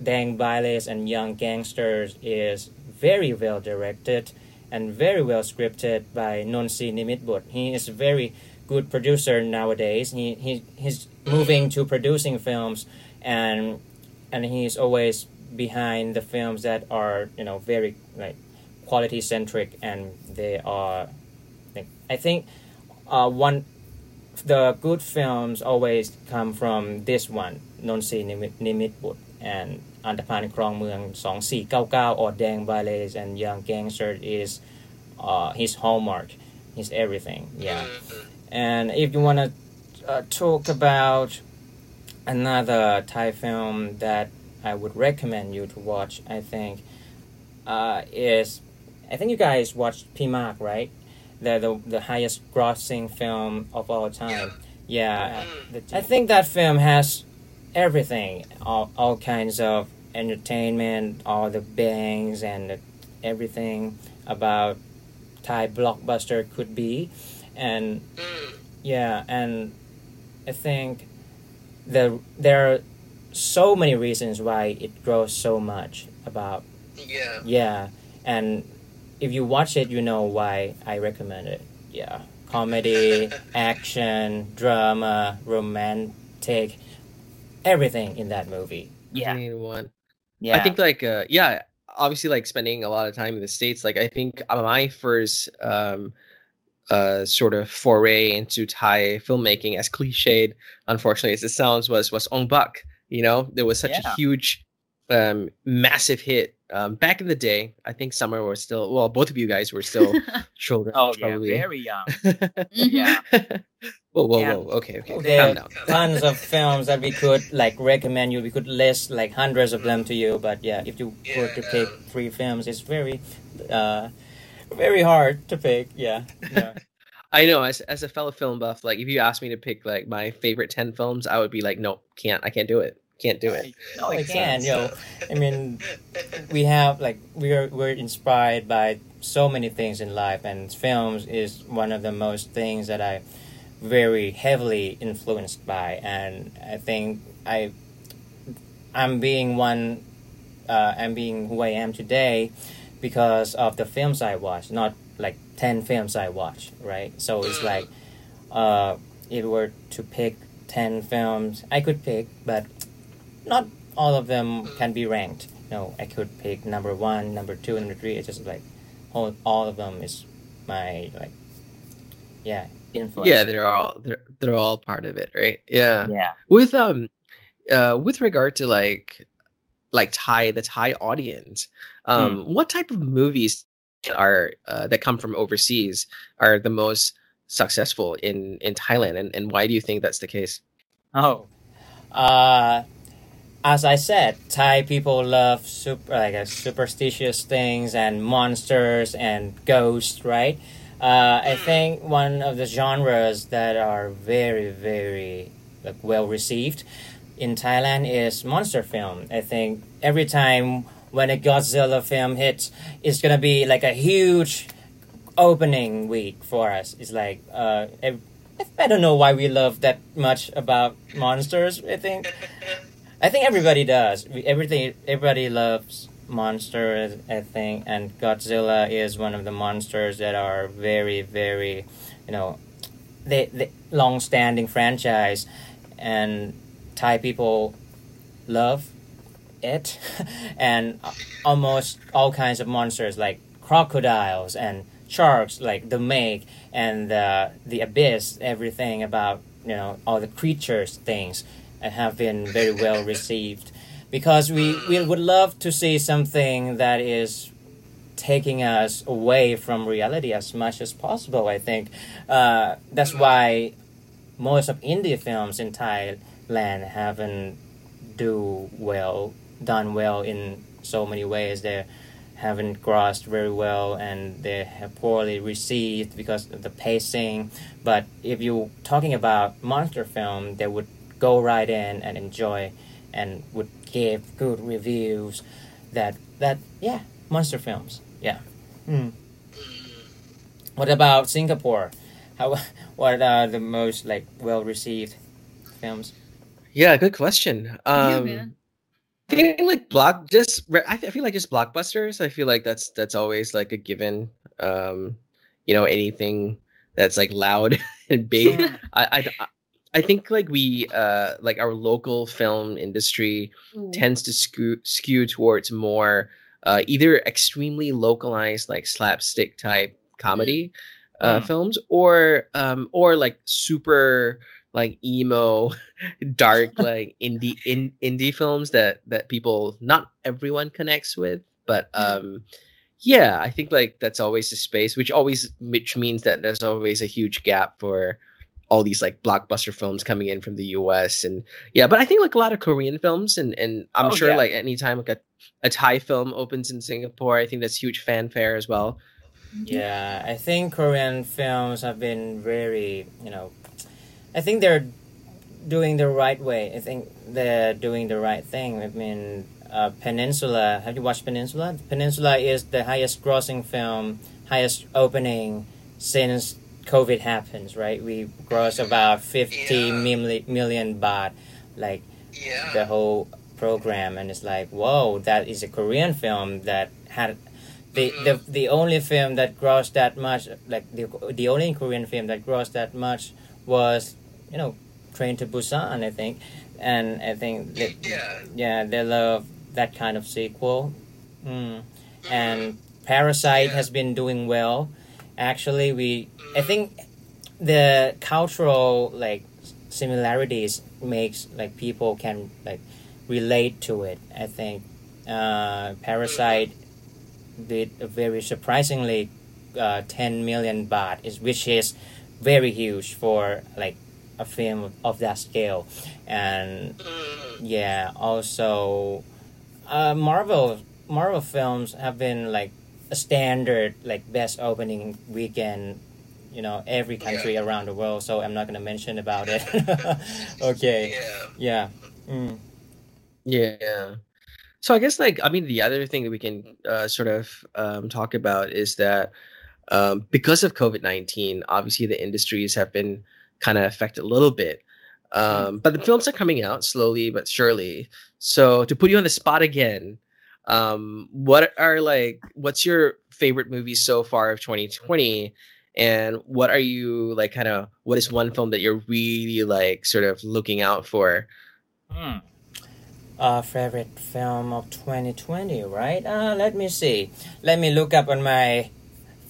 Dang Bireley's and Young Gangsters is very well directed and very well scripted by Nonzee Nimibutr. He is a very good producer nowadays. He, he he's moving to producing films and and he's always behind the films that are you know very like quality centric and they are like, i think uh, one the good films always come from this one Nonzee Nimibutr and antapan krong mueang 2499 or Dang Bireley's and young gangster is uh, his hallmark his everything yeah. Mm-hmm. And if you want to uh, talk about another thai film that I would recommend you to watch I think uh, is I think you guys watched Pee Mak right? The, the the highest grossing film of all time. Yeah. I think that film has everything. All, all kinds of entertainment all the bangs and the, everything about Thai blockbuster could be. And yeah and I think the there are so many reasons why it grows so much about Yeah. yeah and if you watch it you know why I recommend it yeah comedy action drama romantic everything in that movie Yeah. One. Yeah. I think like uh yeah, obviously like spending a lot of time in the states. Like I think my first um uh sort of foray into Thai filmmaking, as cliched unfortunately as it sounds, was was Ong Bak. You know, there was such a huge, um, massive hit um, back in the day. I think Summer was still well, both of you guys were still children. oh yeah, very young. yeah. whoa, whoa, Yeah. whoa. Okay, okay. there are tons of films that we could like recommend you we could list like hundreds of them to you but yeah if you were to pick three films it's very uh very hard to pick yeah, yeah. I know, as as a fellow film buff, like if you asked me to pick like my favorite ten films, I would be like, no, can't. I can't do it. Can't do it. No, I can. sense. You know, I mean, we have like we're we're inspired by so many things in life, and films is one of the most things that I very heavily influenced by, and I think I I'm being one. Uh, I'm being who I am today because of the films I watch, not like ten films I watch, right? So it's like, uh, if we were to pick ten films, I could pick, but not all of them can be ranked. No, I could pick number one, number two, number three. It's just like all, all of them is my like yeah influence. Yeah, they're all they're they're all part of it, right? Yeah. yeah. With um uh with regard to like like Thai the Thai audience, um what type of movies are uh, that come from overseas are the most successful in in Thailand and, and why do you think that's the case? Oh, uh, as I said, Thai people love super like uh, superstitious things and monsters and ghosts, right? Uh, I think one of the genres that are very very like well received in Thailand is monster film. I think every time when a Godzilla film hits, it's gonna be like a huge opening week for us. It's like uh, I, I don't know why we love that much about monsters. I think I think everybody does. Everything everybody loves monsters. I think, and Godzilla is one of the monsters that are very very, you know, the the long standing franchise, and Thai people love it, and almost all kinds of monsters like crocodiles and sharks like the Meg and uh, the abyss everything about you know all the creatures things have been very well received. Because we, we would love to see something that is taking us away from reality as much as possible i think. Uh, that's why most of indie films in thailand haven't do well done well in so many ways. They're haven't crossed very well and they have poorly received because of the pacing. But if you're talking about monster film, they would go right in and enjoy and would give good reviews. That that yeah, monster films. Yeah. Mm. What about Singapore? How what are the most like well received films? Yeah, good question. Um, yeah, man. I think like block just I, th- I feel like just blockbusters. I feel like that's that's always like a given. Um, you know, anything that's like loud and big. I, I I think like we uh like our local film industry Ooh. tends to skew skew towards more uh either extremely localized like slapstick type comedy uh Mm. films or um or like super like emo dark like indie in, indie films that that people not everyone connects with but um yeah i think like that's always a space which always which means that there's always a huge gap for all these like blockbuster films coming in from the us and yeah but i think like a lot of korean films and and i'm Oh, sure yeah. like anytime like a, a thai film opens in singapore i think that's huge fanfare as well Yeah, I think Korean films have been very, you know, I think they're doing the right way. I think they're doing the right thing. I mean, uh, Peninsula. Have you watched Peninsula? Peninsula is the highest grossing film, highest opening since COVID happens. Right? We gross about fifty Yeah. mil- million baht, like yeah the whole program and it's like whoa that is a korean film that had the, the the only film that grossed that much like the, the only korean film that grossed that much was you know train to busan i think and i think that yeah yeah they love that kind of sequel mm. and parasite Yeah. has been doing well actually we i think the cultural like similarities makes like people can like relate to it i think. Uh, parasite did a very surprisingly uh, 10 million baht is which is very huge for like a film of that scale. And yeah also uh, marvel marvel films have been like a standard like best opening weekend you know every country around the world so i'm not going to mention about it okay yeah mm. Yeah. So I guess like I mean the other thing that we can uh, sort of um, talk about is that um, because of COVID nineteen, obviously the industries have been kind of affected a little bit. Um, but the films are coming out slowly but surely. So to put you on the spot again, um, what are like what's your favorite movie so far of 2020? And what are you like kind of what is one film that you're really like sort of looking out for? Hmm. Uh, favorite film of 2020, right? Uh, let me see. Let me look up on my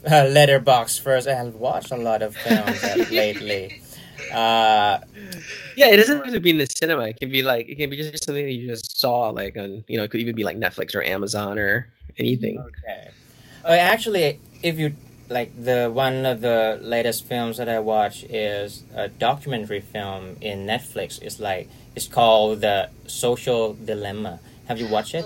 uh, Letterboxd first. I have watched a lot of films lately. Uh, yeah, it doesn't have to be in the cinema. It can be like it can be just something that you just saw, like on you know, it could even be like Netflix or Amazon or anything. Okay. Uh, actually, if you like the one of the latest films that I watched is a documentary film in Netflix. It's like it's called The Social Dilemma. Have you watched it?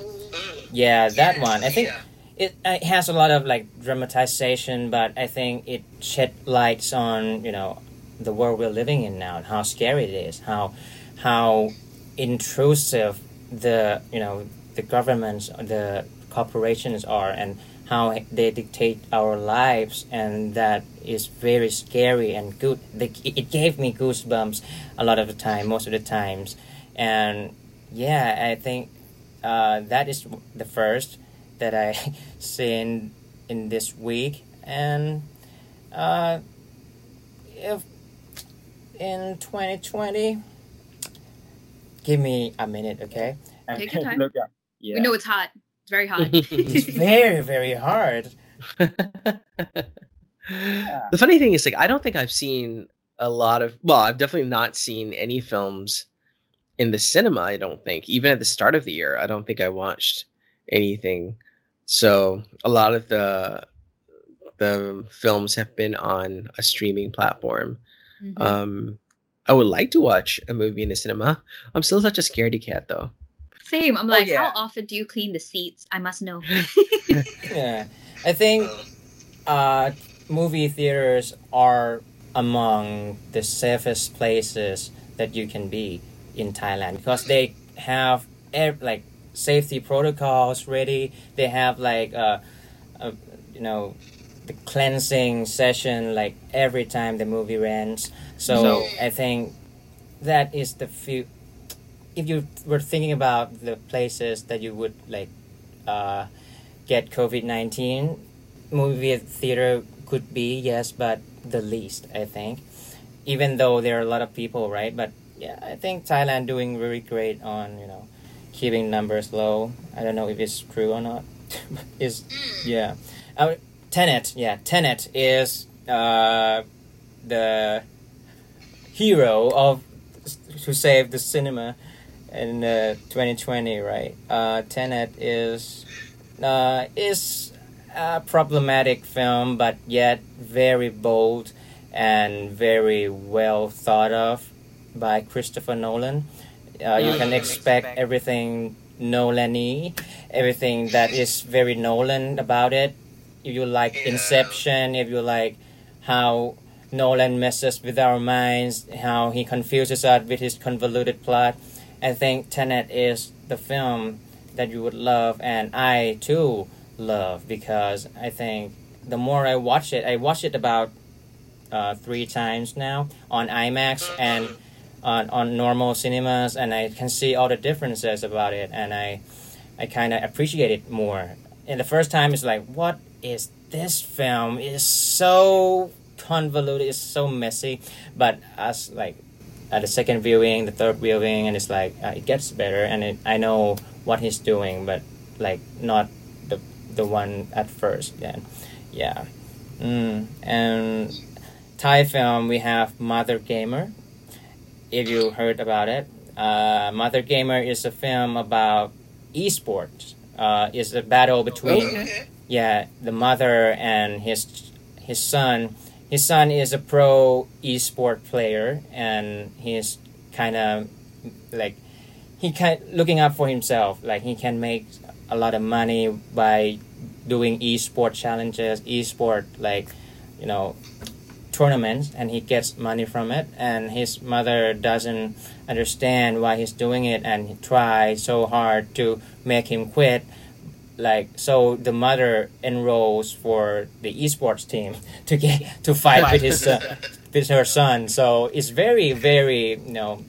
Yeah, that one. I think it, it has a lot of like dramatization, but I think it shed lights on you know the world we're living in now, and how scary it is, how how intrusive the you know the governments, the corporations are, and how they dictate our lives, and that is very scary and good. It gave me goosebumps a lot of the time, most of the times, and yeah, I think uh, that is the first that I seen in this week, and uh, if in 2020, give me a minute, okay? Take your time. Look up. Yeah. We know it's hot. It's very hot. It's very very hard. The funny thing is, like, I don't think I've seen a lot of. Well, I've definitely not seen any films in the cinema. I don't think, even at the start of the year, I don't think I watched anything. So a lot of the the films have been on a streaming platform. Mhm. Um, I would like to watch a movie in the cinema. I'm still such a scaredy cat, though. Same. I'm like, yeah. how often do you clean the seats? I must know. Yeah, I think uh, movie theaters are among the safest places that you can be in Thailand because they have ev- like safety protocols ready. They have like uh, uh, you know the cleansing session like every time the movie ends. So, So- I think that is the few. If you were thinking about the places that you would like uh, get COVID nineteen, movie theater could be yes, but the least I think. Even though there are a lot of people, right? But yeah, I think Thailand doing really great on you know keeping numbers low. I don't know if it's true or not. is yeah, uh, Tenet. Yeah, Tenet is uh, the hero of to save the cinema in uh, 2020, right? Uh, Tenet is uh, is a problematic film, but yet very bold and very well thought of by Christopher Nolan. Uh, you can expect everything Nolan-y, everything that is very Nolan about it. If you like Inception, if you like how Nolan messes with our minds, how he confuses us with his convoluted plot, I think Tenet is the film that you would love, and I too love because I think the more I watch it, I watched it about uh, three times now on IMAX and on, on normal cinemas, and I can see all the differences about it, and I I kind of appreciate it more. And the first time, it's like, what is this film? is so convoluted, it's so messy, but as like at the second viewing, the third viewing, and it's like uh, it gets better, and it, I know what he's doing, but like not the the one at first. Then, yeah, mm. and Thai film we have Mother Gamer. If you heard about it, uh, Mother Gamer is a film about esports. Uh, it's a battle between yeah the mother and his his son. His son is a pro esport player and he's kind of like he kind looking up for himself. Like he can make a lot of money by doing esport challenges esport like you know tournaments and he gets money from it. And his mother doesn't understand why he's doing it and he tries so hard to make him quit like so the mother enrolls for the esports team to get to fight with his uh, with her son. So it's very very you know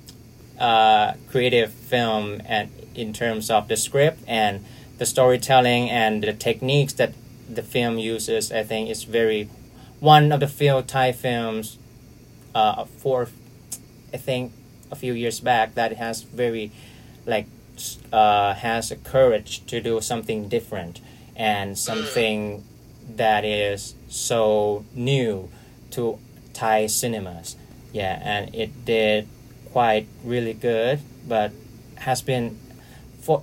uh, creative film and in terms of the script and the storytelling and the techniques that the film uses. I think is very one of the few thai films uh, for i think a few years back that has very like uh, has a courage to do something different and something that is so new to Thai cinemas. Yeah, and it did quite really good, but has been for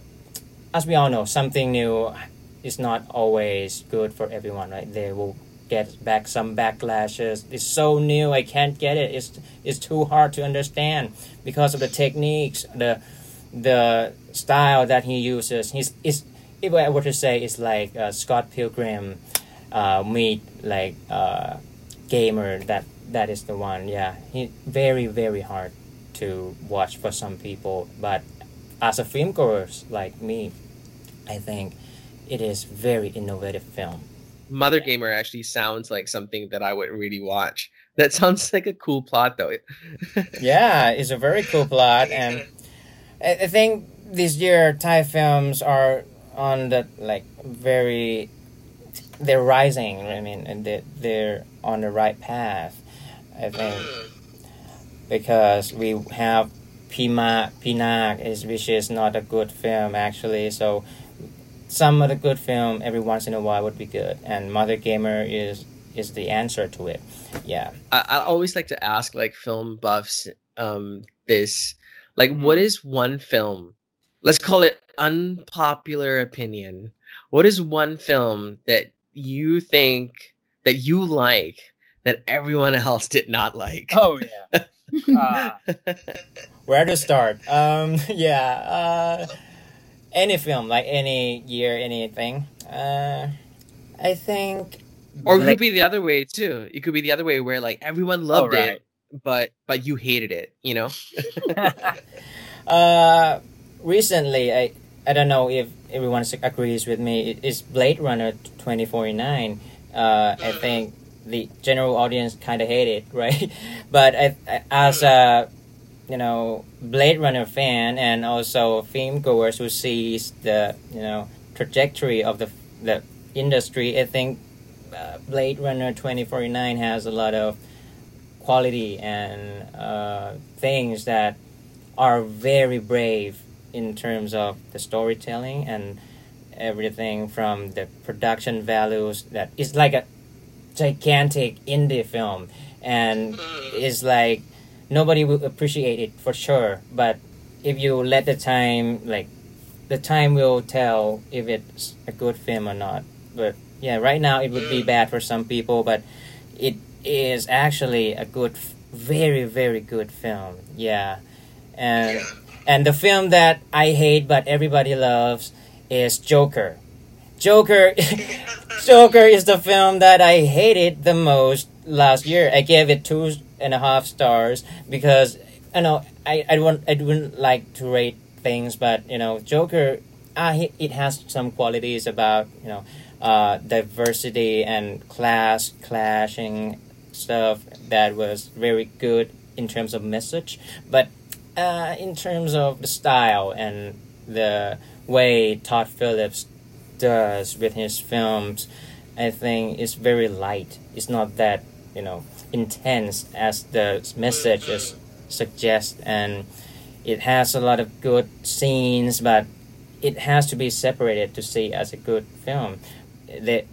as we all know, something new is not always good for everyone, right? They will get back some backlashes. It's so new, I can't get it. It's it's too hard to understand because of the techniques, the the style that he uses. He's is if I were to say, it's like uh, Scott Pilgrim uh, meet like uh, gamer. That that is the one. Yeah, he very very hard to watch for some people, but as a film goers like me, I think it is very innovative film. Mother Gamer actually sounds like something that I would really watch. That sounds like a cool plot, though. yeah, it's a very cool plot, and I think this year Thai films are on the like very they're rising. I mean, and they they're on the right path. I think because we have Pima Pinak is which is not a good film actually. So some of the good film every once in a while would be good, and Mother Gamer is is the answer to it. Yeah, I, I always like to ask like film buffs um this like what is one film? Let's call it unpopular opinion. What is one film that you think that you like that everyone else did not like? Oh yeah. uh, where to start? Um, yeah. Uh, any film, like any year, anything. Uh, I think. Or it like, could be the other way too. It could be the other way where like everyone oh, loved oh, right. it, but but you hated it. You know. uh, recently, I I don't know if everyone agrees with me. It is Blade Runner twenty forty nine. Uh, I think the general audience kind of hate it, right? but I, I, as a you know Blade Runner fan and also film goers who sees the you know trajectory of the the industry, I think uh, Blade Runner twenty forty nine has a lot of quality and uh, things that are very brave in terms of the storytelling and everything from the production values that is like a gigantic indie film. And mm. it's like nobody will appreciate it for sure but if you let the time like the time will tell if it's a good film or not. But yeah right now it would be mm. bad for some people but it is actually a good very very good film. Yeah. And and the film that i hate but everybody loves is joker. Joker joker is the film that i hated the most last year. I gave it two and a half stars because I know I I want I wouldn't like to rate things, but you know Joker, uh, it has some qualities about you know uh, diversity and class clashing stuff that was very good in terms of message, but uh, in terms of the style and the way Todd Phillips does with his films, I think it's very light. It's not that you know intense as the messages suggest, and it has a lot of good scenes, but it has to be separated to see as a good film. They,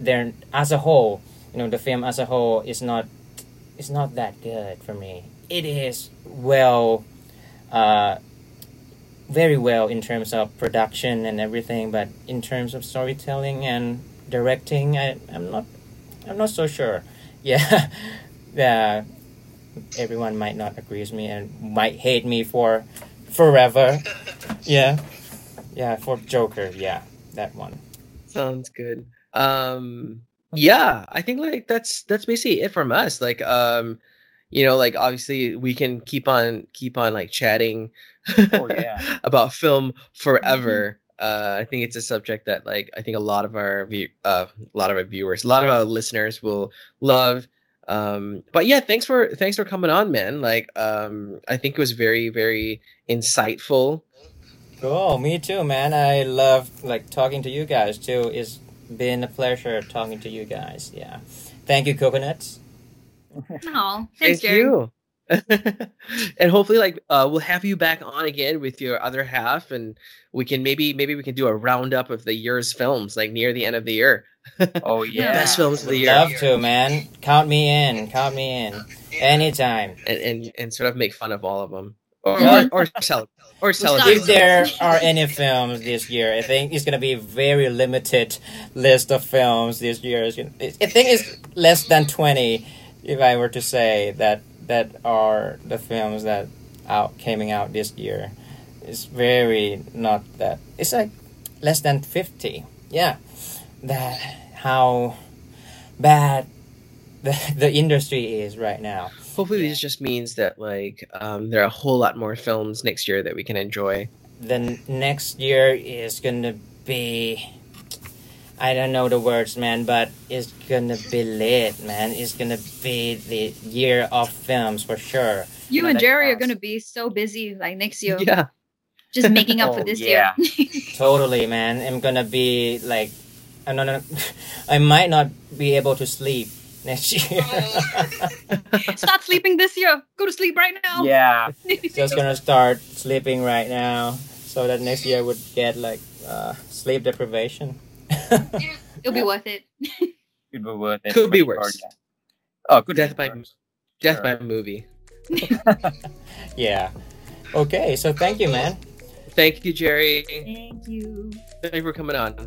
as a whole, you know, the film as a whole is not is not that good for me. It is well, uh, very well in terms of production and everything, but in terms of storytelling and directing, I, I'm not I'm not so sure. Yeah, yeah, everyone might not agree with me and might hate me for forever. yeah, yeah, for Joker. Yeah, that one. Sounds good. Um, yeah, I think like that's that's basically it from us. Like, um, you know, like obviously we can keep on keep on like chatting. oh yeah. about film forever. Uh, I think it's a subject that like I think a lot of our view, uh, a lot of our viewers, a lot of our listeners will love um but yeah thanks for thanks for coming on man like um i think it was very very insightful cool me too man i love like talking to you guys too it's been a pleasure talking to you guys yeah thank you coconuts oh thanks thank you and hopefully like uh we'll have you back on again with your other half and we can maybe maybe we can do a roundup of the year's films like near the end of the year Oh yeah. Best films of the Would year. love to, man. Count me in. Count me in. Anytime. and, and and sort of make fun of all of them, or Mhm. or, or sell or celebrate. If there are any films this year, I think it's gonna be a very limited list of films this year. I think it's less than twenty, if I were to say that that are the films that out coming out this year. It's very not that. It's like less than fifty. Yeah, that how bad the the industry is right now. Hopefully, this just means that like um, there are a whole lot more films next year that we can enjoy. the next year is gonna be I don't know the words man but it's gonna be lit man it's gonna be the year of films for sure You and that's Jerry are gonna be so busy like next year, Yeah, just making up for Oh, this yeah. year. totally man I'm gonna be like I'm not I might not be able to sleep next year Start sleeping this year. Go to sleep right now. Yeah. just gonna start sleeping right now so that next year I would get like uh, sleep deprivation It'll be worth it. it could be worth it. Could be for sure, worse. yeah. Oh, could Death by- worse. death Sure. by movie. yeah okay so thank you man Thank you, Jerry. Thank you. Thank you for coming on.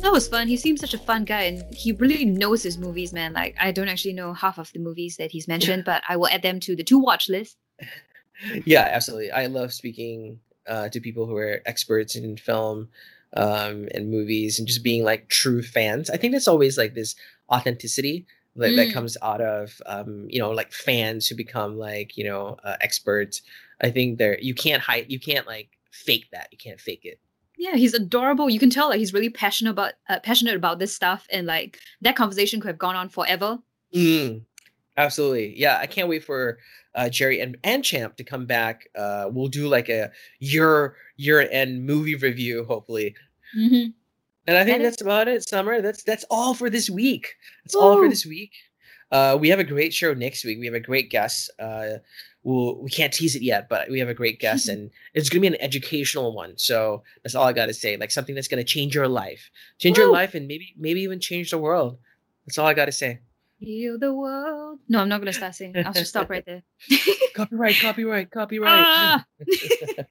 That was fun. He seems such a fun guy, and he really knows his movies, man. Like I don't actually know half of the movies that he's mentioned, but I will add them to the to watch list. Yeah, absolutely. I love speaking uh, to people who are experts in film um, and movies, and just being like true fans. I think that's always like this authenticity that, that Mm. comes out of um, you know like fans who become like you know uh, experts. I think there you can't hide, you can't like fake that. You can't fake it. Yeah, he's adorable. You can tell like he's really passionate about uh, passionate about this stuff, and like that conversation could have gone on forever. Mm, absolutely. Yeah, I can't wait for uh, Jerry and, and Champ to come back. Uh, we'll do like a year year end movie review, hopefully. Mm-hmm. And I think That is- that's about it, Summer. That's that's all for this week. That's all for this week. Uh, we have a great show next week. We have a great guest. We'll, we can't tease it yet, but we have a great guest, and it's gonna be an educational one. So that's all I got to say. Like something that's gonna change your life, change your life, and maybe maybe even change the world. That's all I got to say. Heal the world. No, I'm not gonna start singing. I'll just stop right there. Copyright, copyright, copyright. Ah!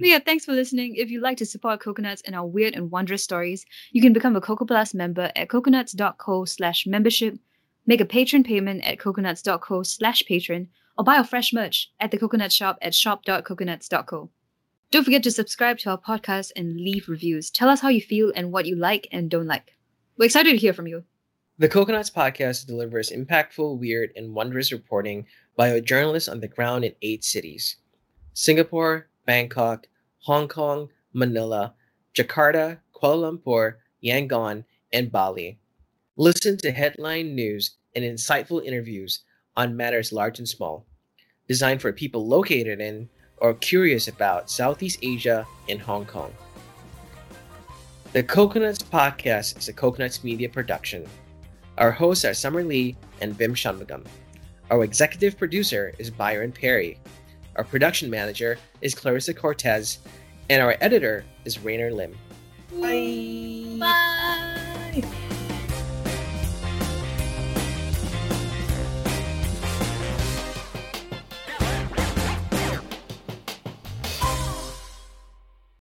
Yeah, thanks for listening. If you'd like to support Coconuts and our weird and wondrous stories, you can become a Coco Plus member at coconuts.co slash membership, make a patron payment at coconuts.co slash patron, or buy our fresh merch at the Coconut Shop at shop.coconuts.co. Don't forget to subscribe to our podcast and leave reviews. Tell us how you feel and what you like and don't like. We're excited to hear from you. The Coconuts Podcast delivers impactful, weird, and wondrous reporting by a journalist on the ground in eight cities Singapore, Bangkok, Hong Kong, Manila, Jakarta, Kuala Lumpur, Yangon, and Bali. Listen to headline news and insightful interviews on matters large and small, designed for people located in or curious about Southeast Asia and Hong Kong. The Coconuts Podcast is a Coconuts Media production. Our hosts are Summer Lee and Vim Shanmugam. Our executive producer is Byron Perry. Our production manager is Clarissa Cortez. And our editor is Rainer Lim. Bye. Bye.